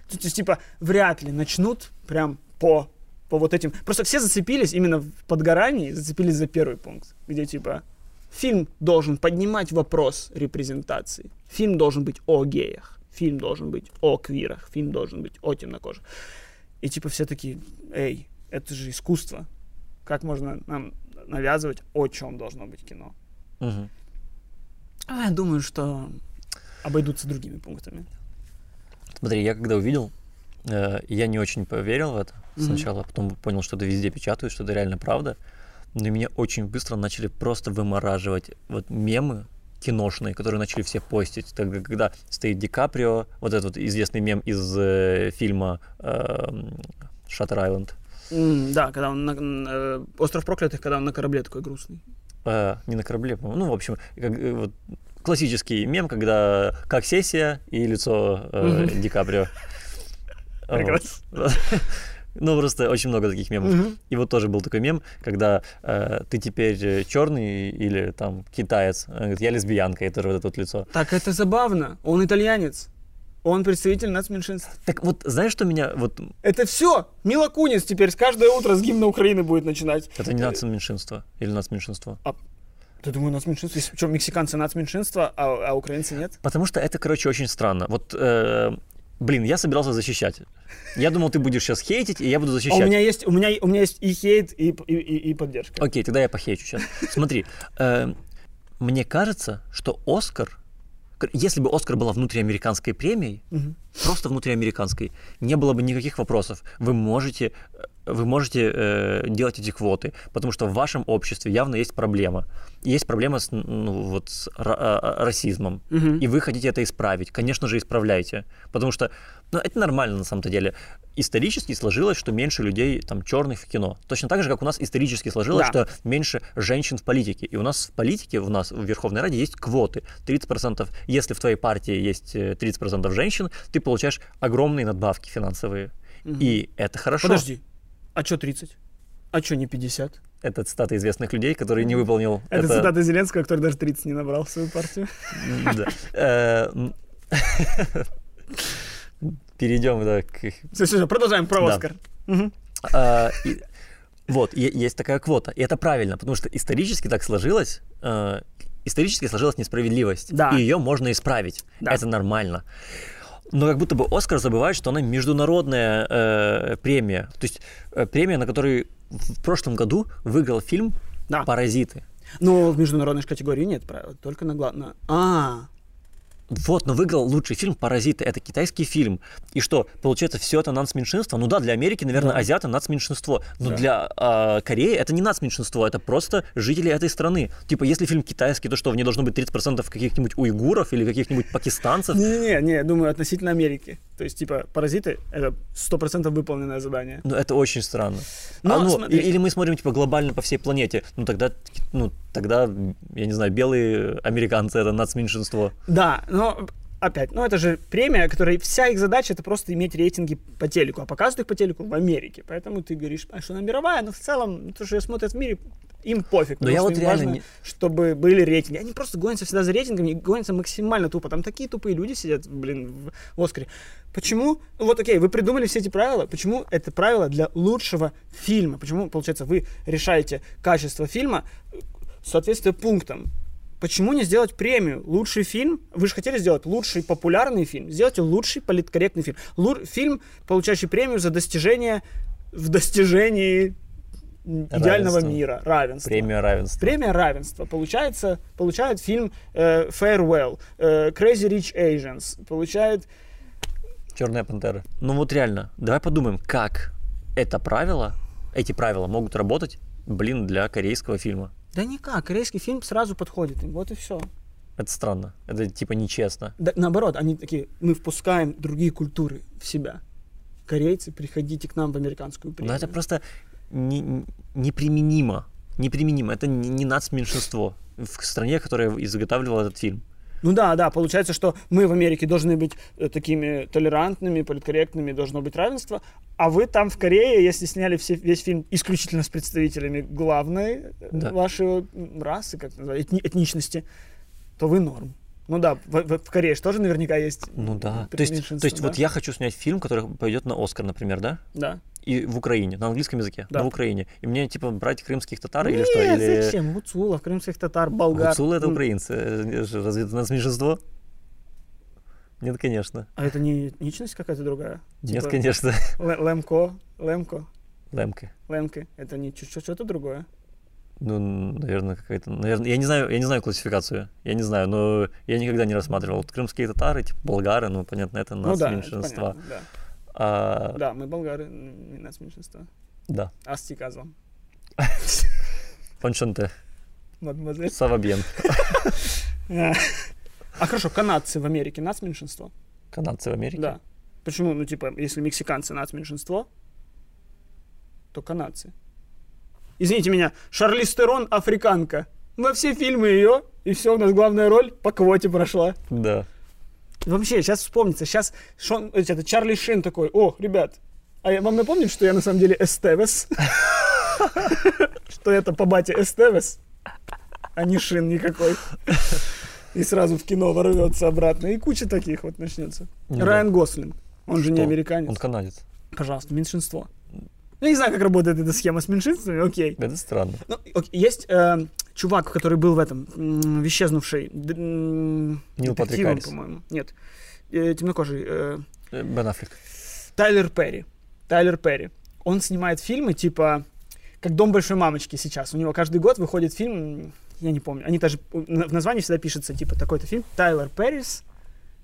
То есть, типа, вряд ли начнут прям по, по вот этим... Просто все зацепились именно в подгорании, зацепились за первый пункт, где, типа, фильм должен поднимать вопрос репрезентации. Фильм должен быть о геях. Фильм должен быть о квирах. Фильм должен быть о темнокожих. И, типа, все такие, эй, это же искусство. Как можно нам навязывать, о чем должно быть кино? Мгм. А я думаю, что обойдутся другими пунктами. Смотри, я когда увидел, э, я не очень поверил в это Мгм. сначала, а потом понял, что это везде печатают, что это реально правда. Но меня очень быстро начали просто вымораживать вот мемы киношные, которые начали все постить. Тогда, когда стоит Ди Каприо, вот этот вот известный мем из э, фильма Shutter Island. М, да, когда он на, э, остров проклятых, когда он на корабле такой грустный. Э, не на корабле, по-моему. Ну, в общем, как, э, вот, классический мем, когда как сессия и лицо э. Ди Каприо. *laughs* Прекрасно. *laughs* Ну, просто очень много таких мемов. Мгм. И вот тоже был такой мем, когда э, ты теперь черный или там китаец, Он говорит, я лесбиянка, и тоже вот это вот лицо. Так это забавно. Он итальянец. Он представитель нацменьшинств. Так вот, знаешь, что меня вот... Это все. Мила Кунис теперь с каждое утро с гимна Украины будет начинать. Это не нацменьшинство или нацменьшинство. Ты думаю, нацменьшинство? Что, мексиканцы нацменьшинство, а, а украинцы нет? Потому что это, короче, очень странно. Вот, э, блин, я собирался защищать. Я думал, ты будешь сейчас хейтить, и я буду А защищать. у меня есть, у меня, у меня есть и хейт, и, и, и- и поддержка. Окей, тогда я похейчу сейчас. Смотри, э, мне кажется, что Оскар, если бы Оскар была внутриамериканской премией, Мгм. просто внутриамериканской, не было бы никаких вопросов. Вы можете, э, вы можете э, делать эти квоты, потому что в вашем обществе явно есть проблема. Есть проблема с, ну, вот, с ра- а- расизмом, Мгм. и вы хотите это исправить. Конечно же, исправляйте, потому что ну, это нормально на самом-то деле. Исторически сложилось, что меньше людей там черных в кино. Точно так же, как у нас исторически сложилось, Да. что меньше женщин в политике. И у нас в политике, у нас в Верховной Раде есть квоты. 30%, если в твоей партии есть э, 30% женщин, ты получаешь огромные надбавки финансовые. Мгм. И это хорошо. Подожди. А что 30? А что не 50? Это цитата известных людей, которые не выполнил. Это, цитата Зеленского, который даже 30 не набрал в свою партию. Да. *laughs* Перейдем, да, к... Все, все, продолжаем про Да. Оскар. А, и- Вот, е- есть такая квота. И это правильно, потому что исторически так сложилось, э, исторически сложилась несправедливость. Да. И ее можно исправить. Да. Это нормально. Но как будто бы Оскар забывает, что она международная э, премия. То есть э, премия, на которой в прошлом году выиграл фильм Да. «Паразиты». Но в международной категории нет только на главное. А, Вот, но выиграл лучший фильм «Паразиты». Это китайский фильм. И что, получается, все это нацменьшинство? Ну да, для Америки, наверное, Да. азиаты нацменьшинство. Но Да. для а, Кореи это не нацменьшинство, это просто жители этой страны. Типа, если фильм китайский, то что, в ней должно быть 30% каких-нибудь уйгуров или каких-нибудь пакистанцев? не-не-не, не, я думаю, относительно Америки. То есть, типа, «Паразиты» — это 100% выполненное задание. Ну, это очень странно. Но А, ну, смотри. и- или мы смотрим, типа, глобально по всей планете. Ну, тогда, ну, тогда, я не знаю, белые американцы — это нацменьшинство. Да, но опять, ну это же премия, которая вся их задача это просто иметь рейтинги по телеку, а показывают их по телеку в Америке. Поэтому ты говоришь, а что она мировая, но в целом, ну, то, что ее смотрят в мире, им пофиг. Но я вот реально важно, не- чтобы были рейтинги. Они просто гонятся всегда за рейтингами и гонятся максимально тупо. Там такие тупые люди сидят, блин, в Оскаре. Почему? Ну Вот окей, вы придумали все эти правила. Почему это правило для лучшего фильма? Почему, получается, вы решаете качество фильма соответствие пунктам? Почему не сделать премию? Лучший фильм? Вы же хотели сделать лучший популярный фильм. Сделайте лучший политкорректный фильм. Лу- фильм, получающий премию за достижение в достижении м, идеального мира, равенства. Премия равенства. Премия равенства. Получается, получает фильм э, Farewell, э, Crazy Rich Asians, получает... Черная пантера. Ну вот реально, давай подумаем, как это правило, эти правила могут работать, блин, для корейского фильма. Да никак, корейский фильм сразу подходит им, вот и все. Это странно. Это типа нечестно. Да, наоборот, они такие, мы впускаем другие культуры в себя. Корейцы, приходите к нам в американскую Но премию. это просто не- неприменимо. Неприменимо. Это не, не нацменьшинство в стране, которая изготавливала этот фильм. Ну да, да, получается, что мы в Америке должны быть э, такими толерантными, политкорректными, должно быть равенство, а вы там в Корее, если сняли все, весь фильм исключительно с представителями главной э, Да. вашей расы, как называется, этни- этничности, то вы норм. Ну да, в, в- в Корее же тоже наверняка есть Ну да. То есть, то есть вот да? я хочу снять фильм, который пойдет на Оскар, например, да? Да. И в Украине, на английском языке, Да. но в Украине. И мне типа брать крымских татар или Нет, что? Или зачем? Гуцулов, крымских татар, болгар. Гуцулы это украинцы. Э, Разве это нацменьшинство? Нет, конечно. А это не этничность какая-то другая? Нет, Типа конечно. Ле- Лемко, Лемко, Лемка. Лемки. Это не что-то другое. Ну, наверное, какая-то. Наверное, я не знаю, я не знаю классификацию. Я не знаю, но я никогда не рассматривал. Вот крымские татары, типа болгары, ну, понятно, это Ну да, это нацменьшинства. понятно, да. А, Да, мы болгары, нас меньшинство. да. Асти казвам. Паншанте. Мадемуазель. Савабьен. А А хорошо, канадцы в Америке нас меньшинство? Канадцы в Америке. Да. Почему, ну, типа, если мексиканцы нас меньшинство, то канадцы. Извините меня, Шарлиз Терон африканка. На все фильмы ее, и все, у нас главная роль по квоте прошла. Да. Вообще, сейчас вспомнится, сейчас Шон, это Чарли Шин такой, о, ребят, а я- вам напомнит, что я на самом деле Эстевес? Что это по бате Эстевес, а не Шин никакой. И сразу в кино ворвется обратно. И куча таких вот начнется. Ну. Райан Гослинг, он же не американец. Он канадец. Пожалуйста, меньшинство. Я не знаю, как работает эта схема с меньшинствами, окей. Это странно. Ну, окей, Есть э, чувак, который был в этом, м, в исчезнувшей, д- м, Нил Патрик Харрис. по-моему. Нет, э, темнокожий, э, Э, Бен Аффлек. Тайлер Перри. Тайлер Перри. Он снимает фильмы типа как «Дом большой мамочки» сейчас. У него каждый год выходит фильм, я не помню, они даже на- в названии всегда пишется типа такой-то фильм. Тайлер Перрис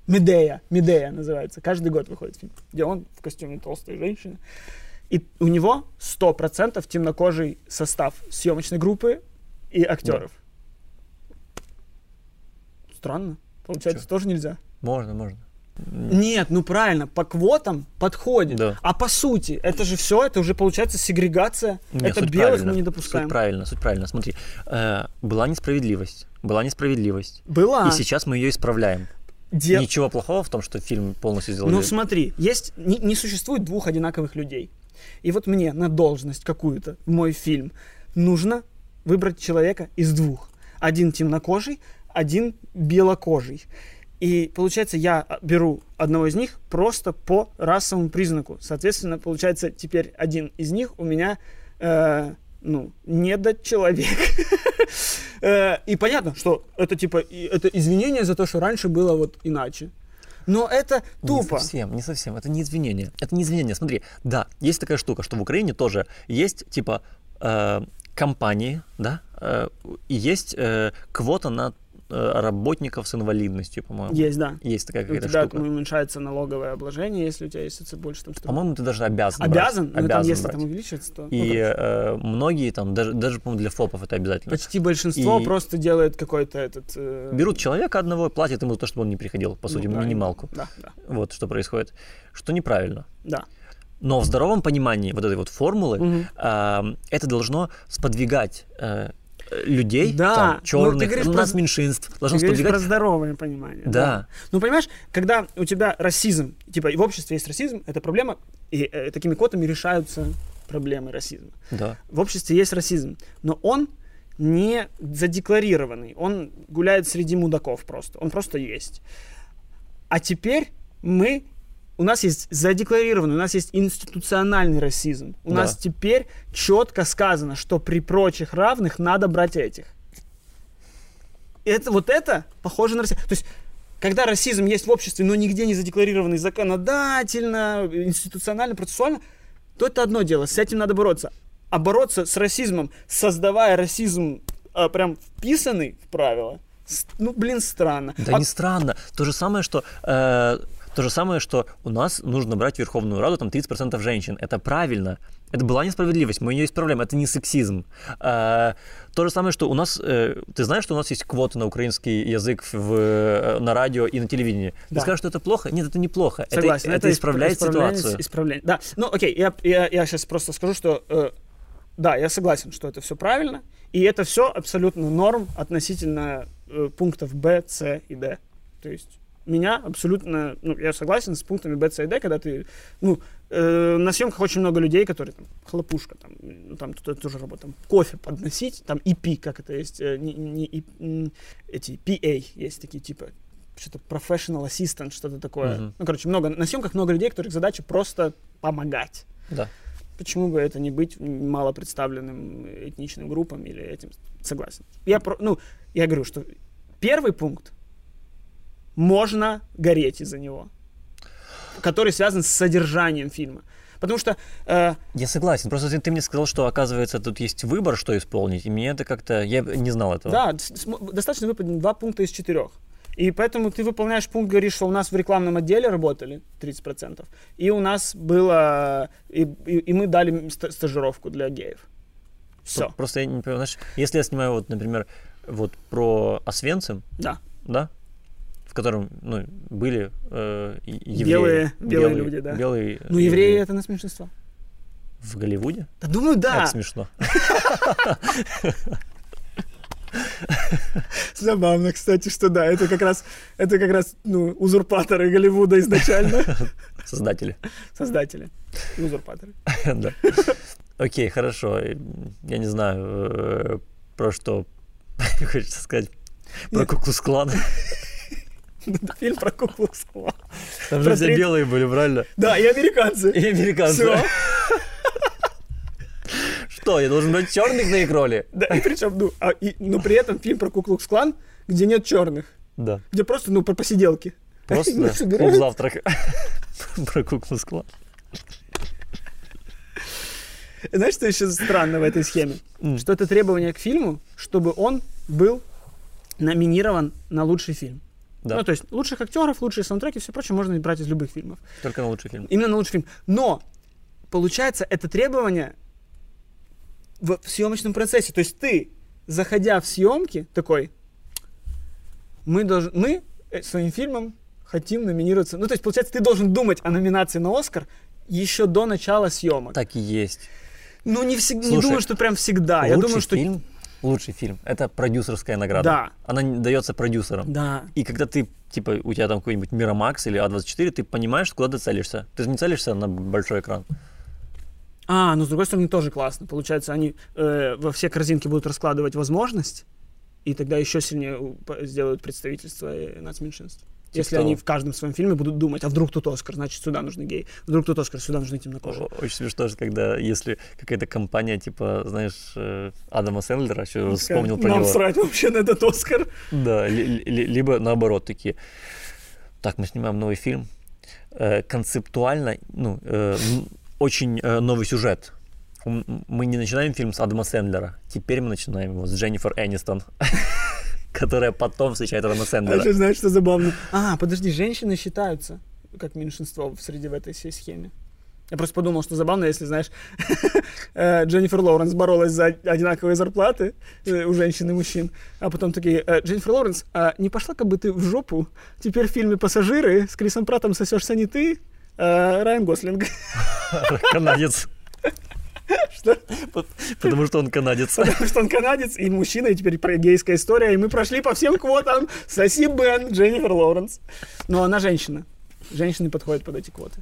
Медея. Медея называется. Каждый год выходит фильм, где он в костюме толстой женщины. И у него 100% темнокожий состав съемочной группы и актеров. Странно. Получается, Чё? тоже нельзя. Можно, можно. Нет, ну правильно, по квотам подходит. Да. А по сути, это же все, это уже получается сегрегация. Нет, это суть белых правильно. мы не допускаем. Суть правильно, суть правильно. Смотри, э, была несправедливость. Была несправедливость. Была. И сейчас мы ее исправляем. Де- Ничего плохого в том, что фильм полностью сделали. Ну смотри, есть не, не существует двух одинаковых людей. И вот мне на должность какую-то, мой фильм, нужно выбрать человека из двух. Один темнокожий, один белокожий. И получается, я беру одного из них просто по расовому признаку. Соответственно, получается, теперь один из них у меня, э, ну, недочеловек. *laughs* Э, и понятно, что это типа это извинение за то, что раньше было вот иначе. Но это тупо. Не совсем, не совсем. Это не извинение. Это не извинение. Смотри, да, есть такая штука, что в Украине тоже есть типа э, компании, да, э, и есть э, квота на Э, работников с инвалидностью, по-моему. Есть, да. Есть такая какая-то у тебя штука. уменьшается налоговое обложение, если у тебя есть больше там... По-моему, ты даже обязан Обязан? Брать. Ну, обязан там, если брать. там увеличится, то... И ну, э, многие там, даже, даже по-моему, для ФОПов это обязательно. Почти большинство И- просто делает какой-то этот... э, Берут человека одного, платят ему за то, чтобы он не приходил, по сути, ну, да, минималку. Да, да, Вот что происходит. Что неправильно. да. Но в здоровом понимании вот этой вот формулы Мгм. э, это должно сподвигать э, людей, Да, там, ну, ты черных, говоришь у про- нас меньшинств, Ты должно про сподвигать. здоровое понимание. Да. Ну, понимаешь, когда у тебя расизм, типа, в обществе есть расизм, это проблема, и э, такими квотами решаются проблемы расизма. Да. В обществе есть расизм, но он не задекларированный, он гуляет среди мудаков просто, он просто есть. А теперь мы, у нас есть задекларированный, у нас есть институциональный расизм. У Да. нас теперь четко сказано, что при прочих равных надо брать этих. Это, вот это похоже на расизм. То есть, когда расизм есть в обществе, но нигде не задекларированный законодательно, институционально, процессуально, то это одно дело, с этим надо бороться. А бороться с расизмом, создавая расизм а, прям вписанный в правила, ну, блин, странно. Да А- не странно. То же самое, что э, то же самое, что у нас нужно брать в Верховную Раду там 30% женщин. Это правильно. Это была несправедливость, мы ее исправляем, это не сексизм. Э, то же самое, что у нас, э, ты знаешь, что у нас есть квоты на украинский язык в, э, на радио и на телевидении. Да. Ты скажешь, что это плохо? Нет, это неплохо. Это- Согласен, это, исп- исправляет исправление- ситуацию. Исправление. Да, ну окей, я, я, я сейчас просто скажу, что э, да, я согласен, что это все правильно, и это все абсолютно норм относительно э, пунктов Б, С и Д. То есть меня абсолютно, ну, я согласен с пунктами Б, С и Д, когда ты, ну, э, на съемках очень много людей, которые там, хлопушка, там, ну, там тут тоже работа, там, кофе подносить, там, EP, как это есть, э, не, не, и- эти PA есть такие, типа, что-то professional assistant, что-то такое. Мгм. Ну, короче, много, на съемках много людей, которых задача просто помогать. Да. Почему бы это не быть мало представленным этничным группам или этим? Согласен. Я, про, ну, я говорю, что первый пункт можно гореть из-за него, который связан с содержанием фильма. Потому что э, Я согласен. Просто ты, ты мне сказал, что, оказывается, тут есть выбор, что исполнить. И мне это как-то... Я не знал этого. Да, достаточно выполнить два пункта из четырех. И поэтому ты выполняешь пункт, говоришь, что у нас в рекламном отделе работали 30%, и у нас было... И, и- и мы дали ст- стажировку для геев. Все. Просто я не понимаю, знаешь, если я снимаю, вот, например, вот про Освенцим, Да. да, в котором ну, были э, евреи. Белые- белые люди, да. Белые, Ну, евреи это на меньшинство. В Голливуде? Да думаю, да. Это смешно. *laughs* Забавно, кстати, что да, это как раз, это как раз, ну, узурпаторы Голливуда изначально. *laughs* Создатели. Создатели. Узурпаторы. *laughs* Да. Окей, хорошо. Я не знаю, э, про что хочется сказать. Про Нет. Куклус-клан. Фильм про куклу Клан. Там же все белые были, правильно? Да, и американцы. И американцы. *laughs* Что, я должен брать черных на их роли? Да, и причем, ну, а, и, но при этом фильм про Куклукс Клан, где нет черных, Да. где просто, ну, про посиделки. Просто *laughs* да, клуб завтрак. *laughs* Про Куклус-клан. Знаешь, что еще странно в этой схеме? М. Что это требование к фильму, чтобы он был номинирован на лучший фильм. Да. Ну, то есть лучших актеров, лучшие саундтреки, все прочее можно брать из любых фильмов. Только на лучший фильм. Именно на лучший фильм. Но, получается, это требование в, в съемочном процессе. То есть ты, заходя в съемки, такой, мы, должны, мы э, своим фильмом хотим номинироваться. Ну, то есть, получается, ты должен думать о номинации на Оскар еще до начала съемок. Так и есть. Ну, не, всег- не Слушай, думаю, что прям всегда. Я лучший думаю, что... фильм, лучший фильм, это продюсерская награда. Да. Она дается продюсерам. Да. И когда ты, типа, у тебя там какой-нибудь Мирамакс или А24, ты понимаешь, куда ты целишься. Ты же не целишься на большой экран. А, ну с другой стороны тоже классно. Получается, они э, во все корзинки будут раскладывать возможность, и тогда еще сильнее сделают представительство нацменьшинств. Типа Если того. они в каждом своем фильме будут думать, а вдруг тут Оскар, значит сюда нужны геи, вдруг тут Оскар, сюда нужны темнокожие. Очень смешно, что когда, если какая-то компания, типа, знаешь, э, Адама Сэндлера, еще вспомнил про Нам него. срать вообще на этот Оскар. Да, ли- ли- либо наоборот такие. Так, мы снимаем новый фильм. Э, концептуально, ну, э, очень новый сюжет. Мы не начинаем фильм с Адама Сэндлера. Теперь мы начинаем его с Дженнифер Энистон, *laughs* которая потом встречает Адама А Сэндлера. еще знаешь, что забавно? А, подожди, женщины считаются как меньшинство в среди в этой всей схеме. Я просто подумал, что забавно, если, знаешь, *laughs* э, Дженнифер Лоуренс боролась за одинаковые зарплаты э, у женщин и мужчин, а потом такие, «Э, Дженнифер Лоуренс, а не пошла как бы ты в жопу? Теперь в фильме «Пассажиры» с Крисом Пратом сосешься не ты, а Райан Гослинг. *laughs* Канадец. Что? Потому что он канадец. Потому что он канадец и мужчина, и теперь про гейская история, и мы прошли по всем квотам. Соси Бен, Дженнифер Лоуренс. Но она женщина. Женщины подходят под эти квоты.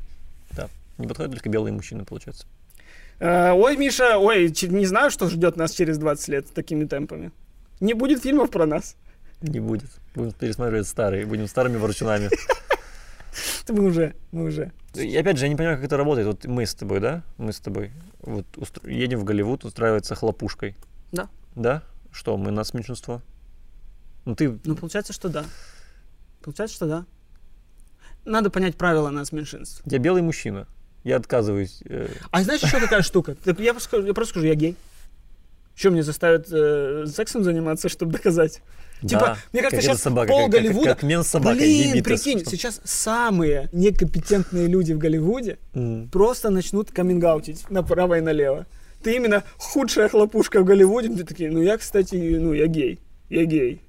Да. Не подходят только белые мужчины, получается. Э, ой, Миша, ой, не знаю, что ждет нас через 20 лет такими темпами. Не будет фильмов про нас. Не будет. Будем пересматривать старые, будем старыми ворчунами. *laughs* Мы уже, мы уже. И опять же, я не понимаю, как это работает. Вот мы с тобой, да? Мы с тобой вот устро- едем в Голливуд устраиваться хлопушкой. Да. Да? Что, мы нас меньшинство? Ну ты... Ну, получается, что да. Получается, что да. Надо понять правила нас меньшинств. Я белый мужчина. Я отказываюсь. э, А знаешь еще какая штука? Так Я просто скажу, я просто скажу, я гей. Что, мне заставят э, сексом заниматься, чтобы доказать? Типа, да, мне кажется, как сейчас собака, пол как- как- Голливуда- Как, мен с собакой. Блин, ебит, прикинь, что- сейчас самые некомпетентные люди в Голливуде М. просто начнут камингаутить направо и налево. Ты именно худшая хлопушка в Голливуде. Ты такие, ну я, кстати, ну я гей. Я гей.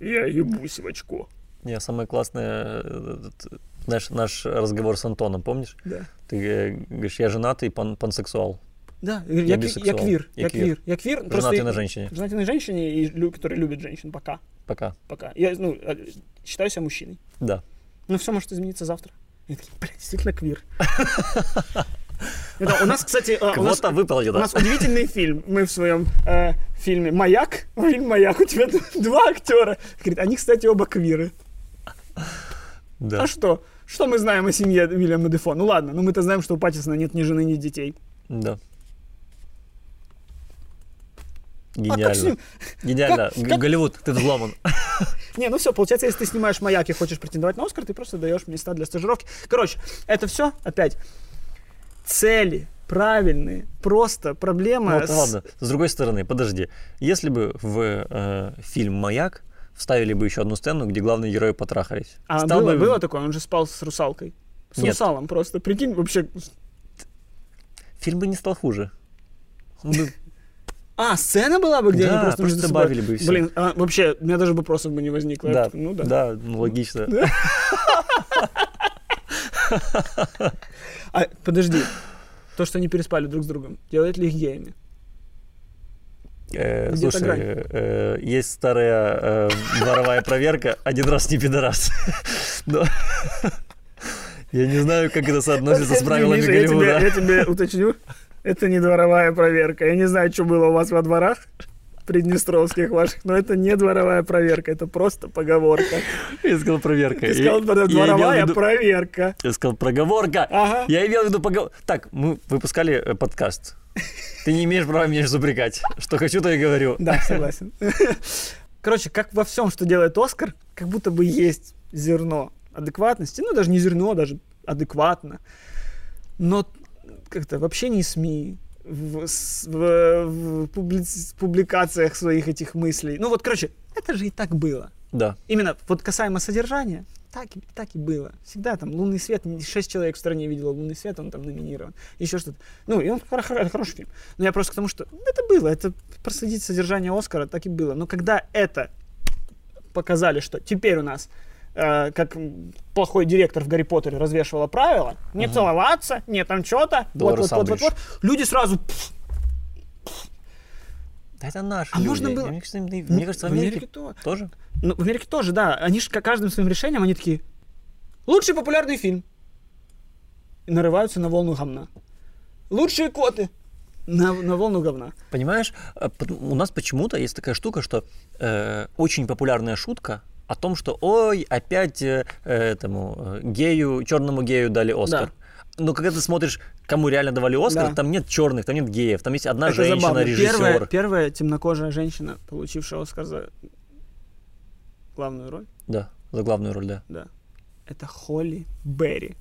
Я ебусь в очко. Не, самое классное, э, этот, знаешь, наш разговор с Антоном, помнишь? Да. Ты э, говоришь, я женатый пан, пансексуал. Да, я, я, я квир, Я я квир. я квир. Женатый на женщине. Женатый на женщине, и лю- который любит женщин пока, Пока. пока. Я, ну, э, считаю себя мужчиной. Да. Ну, все может измениться завтра. Я такие, блядь, действительно квир. Это у нас, кстати, э, у нас, выполнена. у нас удивительный фильм. Мы в своем э, фильме «Маяк», фильм «Маяк», у тебя два актера. Говорит, они, кстати, оба квиры. Да. А что? Что мы знаем о семье Вильяма Дефо? Ну ладно, ну мы-то знаем, что у Паттисона нет ни жены, ни детей. Да. А как Гениально. с ним? Гениально. как- Г- как- Голливуд, ты взломан. *laughs* Не, ну все, получается, если ты снимаешь маяк и хочешь претендовать на Оскар, ты просто даешь места для стажировки. Короче, это все опять цели правильные, просто проблема. Ну, вот, с- ладно, с другой стороны, подожди. Если бы в э, фильм «Маяк» вставили бы еще одну сцену, где главные герои потрахались. А стал было, бы- было такое, он же спал с русалкой. С Нет. русалом просто. Прикинь, вообще. Фильм бы не стал хуже. Он бы- А, сцена была бы, где Да, они просто, просто между собой- добавили бы и всё. Блин, а, вообще, у меня даже вопросов бы не возникло. Да, ну да. да, ну логично. А, подожди. То, что они переспали друг с другом, делает ли их геями? Э, Слушай, э, есть старая э, дворовая проверка «Один раз не пидорас». Но Я не знаю, как это соотносится с правилами Голливуда. я тебе уточню, это не дворовая проверка. Я не знаю, что было у вас во дворах приднестровских ваших, но это не дворовая проверка, это просто поговорка. Я сказал проверка. Ты сказал, Я- я дворовая виду- проверка. Я сказал проговорка. Ага. Я имел в виду поговор... Так, мы выпускали э, подкаст. Ты не имеешь права меня запрекать. Что хочу, то и говорю. Да, согласен. Короче, как во всем, что делает Оскар, как будто бы есть зерно адекватности. Ну, даже не зерно, даже адекватно. Но как-то в общении СМИ, в, в- в публи- публикациях своих этих мыслей. Ну вот, короче, это же и так было. Да. Именно вот касаемо содержания, так, и- так и было. Всегда там лунный свет, шесть человек в стране видело лунный свет, он там номинирован. Еще что-то. Ну, и он это хороший фильм. Но я просто к тому, что это было, это проследить содержание Оскара, так и было. Но когда это показали, что теперь у нас э, как плохой директор в Гарри Поттере развешивала правила, не целоваться, не там что-то, вот, вот, вот, вот, вот, люди сразу «Пф, Да это наши А люди. можно было- Мне кажется, мне кажется, в Америке то- тоже. Ну, в Америке тоже, да. Они же каждым своим решением, они такие, лучший популярный фильм. И нарываются на волну гамна. Лучшие коты. На, на волну говна. Понимаешь, э, у нас почему-то есть такая штука, что э, очень популярная шутка о том, что ой, опять э, этому э, гею, черному гею дали Оскар. Но когда ты смотришь, кому реально давали Оскар, Да. там нет черных, там нет геев, там есть одна Это забавно. Первая, женщина-режиссер. первая темнокожая женщина, получившая Оскар за главную роль, Да, за главную роль, да. да, это Холли Берри.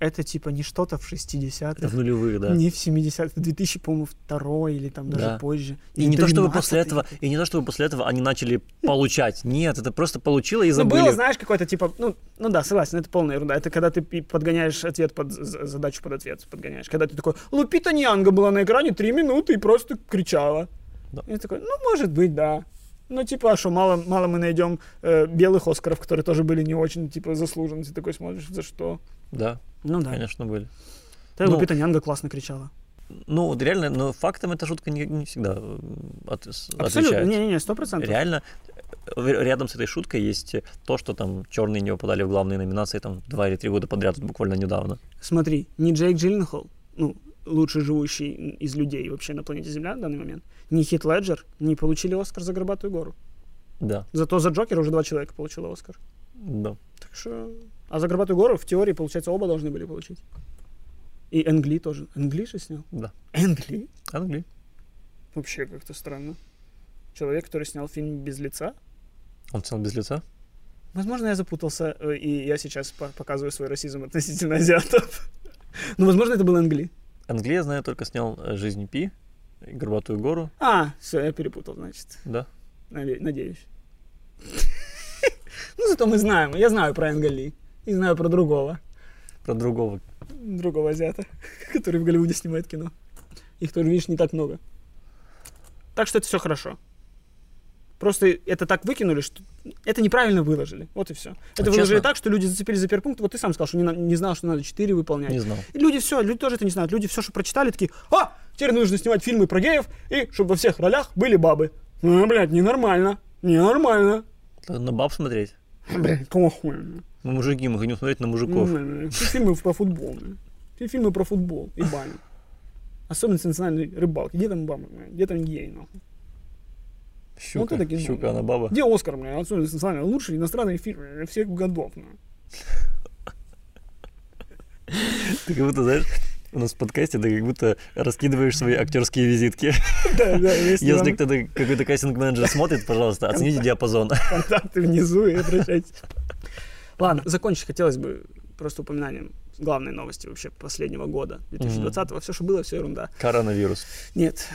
Это типа не что-то в 60-х, Это в нулевых, да. не в 70-х, 2000, по-моему, второй или там даже Да. позже. И не то, чтобы 13-й. после этого, и не то, чтобы после этого они начали получать. Нет, это просто получило и Ну, забыли. было, знаешь, какой-то типа, ну, ну да, согласен, это полная ерунда. Это когда ты подгоняешь ответ под задачу под ответ подгоняешь. Когда ты такой, Лупита Ньянга была на экране три минуты и просто кричала. Да. И я такой, ну, может быть, да. Ну, типа, а что, мало, мало мы найдем э, белых Оскаров, которые тоже были не очень, типа, заслужены. Ты такой смотришь, за что? Да, Ну да. конечно, были. Да, Ну, Лупита Ньянга классно кричала. Ну, вот реально, но фактом эта шутка не, не всегда э, от- Абсолютно. Не-не-не, сто процентов. Реально, э, рядом с этой шуткой есть то, что там черные не попадали в главные номинации там два или три года подряд, вот буквально недавно. Смотри, не Джейк Джилленхол, ну, лучший живущий из людей вообще на планете Земля в данный момент, ни Хит Леджер не получили Оскар за «Горбатую гору». Да, Зато за Джокера уже два человека получило Оскар. да. Так что... А за «Горбатую гору» в теории, получается, оба должны были получить. И Энгли тоже. Энгли же снял? Да. Энгли? Англи. Вообще как-то странно. Человек, который снял фильм «Без лица». Он снял без лица? Возможно, я запутался, э, и я сейчас по- показываю свой расизм относительно азиатов. *laughs* Ну, возможно, это был Энгли. Англи, я знаю, только снял э, «Жизнь Пи», и «Горбатую гору», А, все, я перепутал, значит. да. Наде- Надеюсь. *laughs* Ну, зато мы знаем. Я знаю про Энгли. И знаю про другого. Про другого. Другого азиата, *laughs* который в Голливуде снимает кино. Их тоже, видишь, не так много. Так что это все хорошо. Просто это так выкинули, что это неправильно выложили. Вот и все. Это А выложили честно? так, что люди зацепились за перпункт. Вот ты сам сказал, что не, на- не знал, что надо 4 выполнять. Не знал. И люди все, люди тоже это не знают. Люди все, что прочитали, такие, а, теперь нужно снимать фильмы про геев, и чтобы во всех ролях были бабы. А, блядь, ненормально. Ненормально. Это На баб смотреть. *laughs* Блядь, какого хуя? Мы мужики, мы хотим смотреть на мужиков. Ну, Все фильмы про футбол. Все фильмы про футбол и баню. Особенности национальной рыбалки. Где там баба? Где там гей, нахуй? Щука, Вот это кино. щука, она баба. Где Оскар, бля? Особенности национальной лучший иностранный фильм бля, всех годов, бля. Ты как будто, знаешь, у нас в подкасте ты как будто раскидываешь свои актерские визитки. Да, да, если Если кто-то, какой-то кастинг-менеджер смотрит, пожалуйста, оцените диапазон. контакты внизу и обращайтесь. Ладно, закончить хотелось бы просто упоминанием главной новости вообще последнего года, 2020-го. Все, что было, все ерунда. Коронавирус. Нет,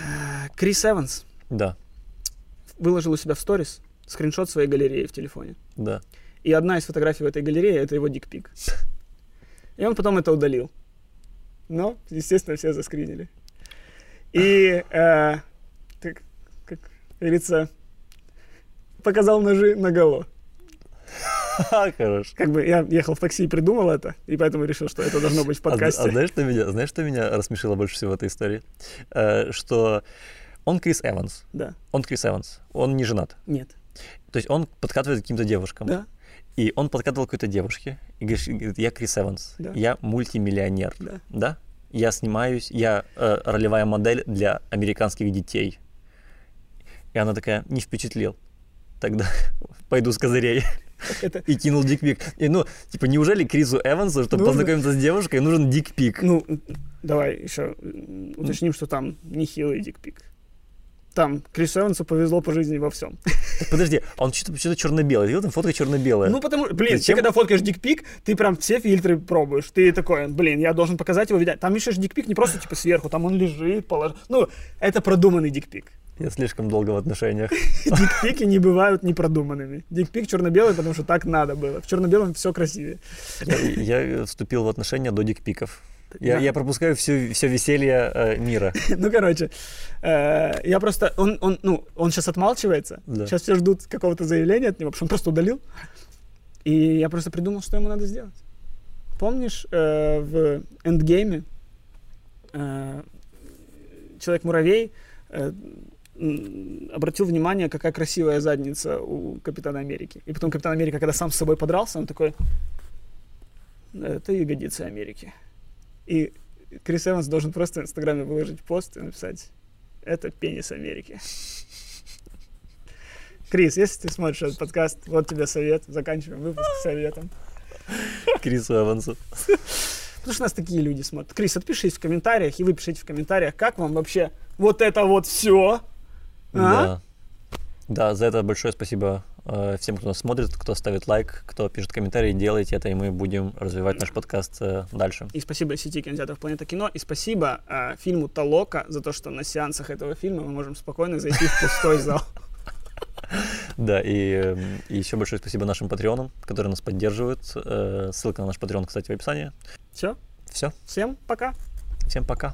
Крис Эванс Да, выложил у себя в сторис скриншот своей галереи в телефоне. да. И одна из фотографий в этой галерее это его дикпик. *laughs* И он потом это удалил. Но, естественно, все заскринили. И, э, так, как говорится, показал ножи наголо. *laughs* Хорош. Как бы я ехал в такси и придумал это, и поэтому решил, что это должно быть в А, подкасте. а знаешь, что меня, знаешь, что меня рассмешило больше всего в этой истории? Э, что он Крис Эванс. Да. Он Крис Эванс. Он не женат. Нет. То есть он подкатывает к каким-то девушкам. Да. И он подкатывал к какой-то девушке и говорит, говорит, я Крис Эванс, Да. я мультимиллионер, Да. да? Я снимаюсь, я э, ролевая модель для американских детей. И она такая, не впечатлил. Тогда *laughs* пойду с козырей. И кинул дикпик. И, ну, типа, неужели Крису Эвансу, чтобы Нужно. познакомиться с девушкой, нужен дикпик? ну, давай еще уточним, что там нехилый дикпик. Там Крису Эвансу повезло по жизни во всем. *laughs* Подожди, а он что-то что черно-белый. Видел, там фотка черно-белая. Ну, потому блин, Зачем? ты когда фоткаешь дикпик, ты прям все фильтры пробуешь. Ты такой, блин, я должен показать его видать. Там еще ж дикпик не просто типа сверху, там он лежит, положил. Ну, это продуманный дикпик. Я слишком долго в отношениях. *laughs* Дикпики не бывают непродуманными. Дикпик черно-белый, потому что так надо было. В черно-белом все красивее. Я, я вступил в отношения до дикпиков. Я, Да. я пропускаю все, все веселье э, мира. *laughs* Ну, короче, э, я просто, он, он, ну, он сейчас отмалчивается. Да. Сейчас все ждут какого-то заявления от него, потому что он просто удалил. И я просто придумал, что ему надо сделать. Помнишь, э, в эндгейме э, Человек-муравей э, обратил внимание, какая красивая задница у Капитана Америки. И потом Капитан Америка, когда сам с собой подрался, он такой, это ягодицы Америки. И Крис Эванс должен просто в Инстаграме выложить пост и написать «Это пенис Америки». Крис, если ты смотришь этот подкаст, вот тебе совет. Заканчиваем выпуск советом. Крису Эвансу. Потому что нас такие люди смотрят. Крис, отпишись в комментариях, и вы пишите в комментариях, как вам вообще вот это вот все. А? Да. Да, за это большое спасибо э, всем, кто нас смотрит, кто ставит лайк, кто пишет комментарии, делайте это, и мы будем развивать наш подкаст э, дальше. И спасибо сети кинотеатров «Планета кино», и спасибо э, фильму «Толока» за то, что на сеансах этого фильма мы можем спокойно зайти в пустой зал. *laughs* Да, и, э, и еще большое спасибо нашим патреонам, которые нас поддерживают. Э, ссылка на наш патреон, кстати, в описании. Все, Все, всем пока. всем пока.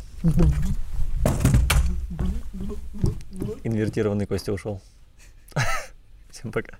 Инвертированный Костя ушел. *laughs* Всем пока.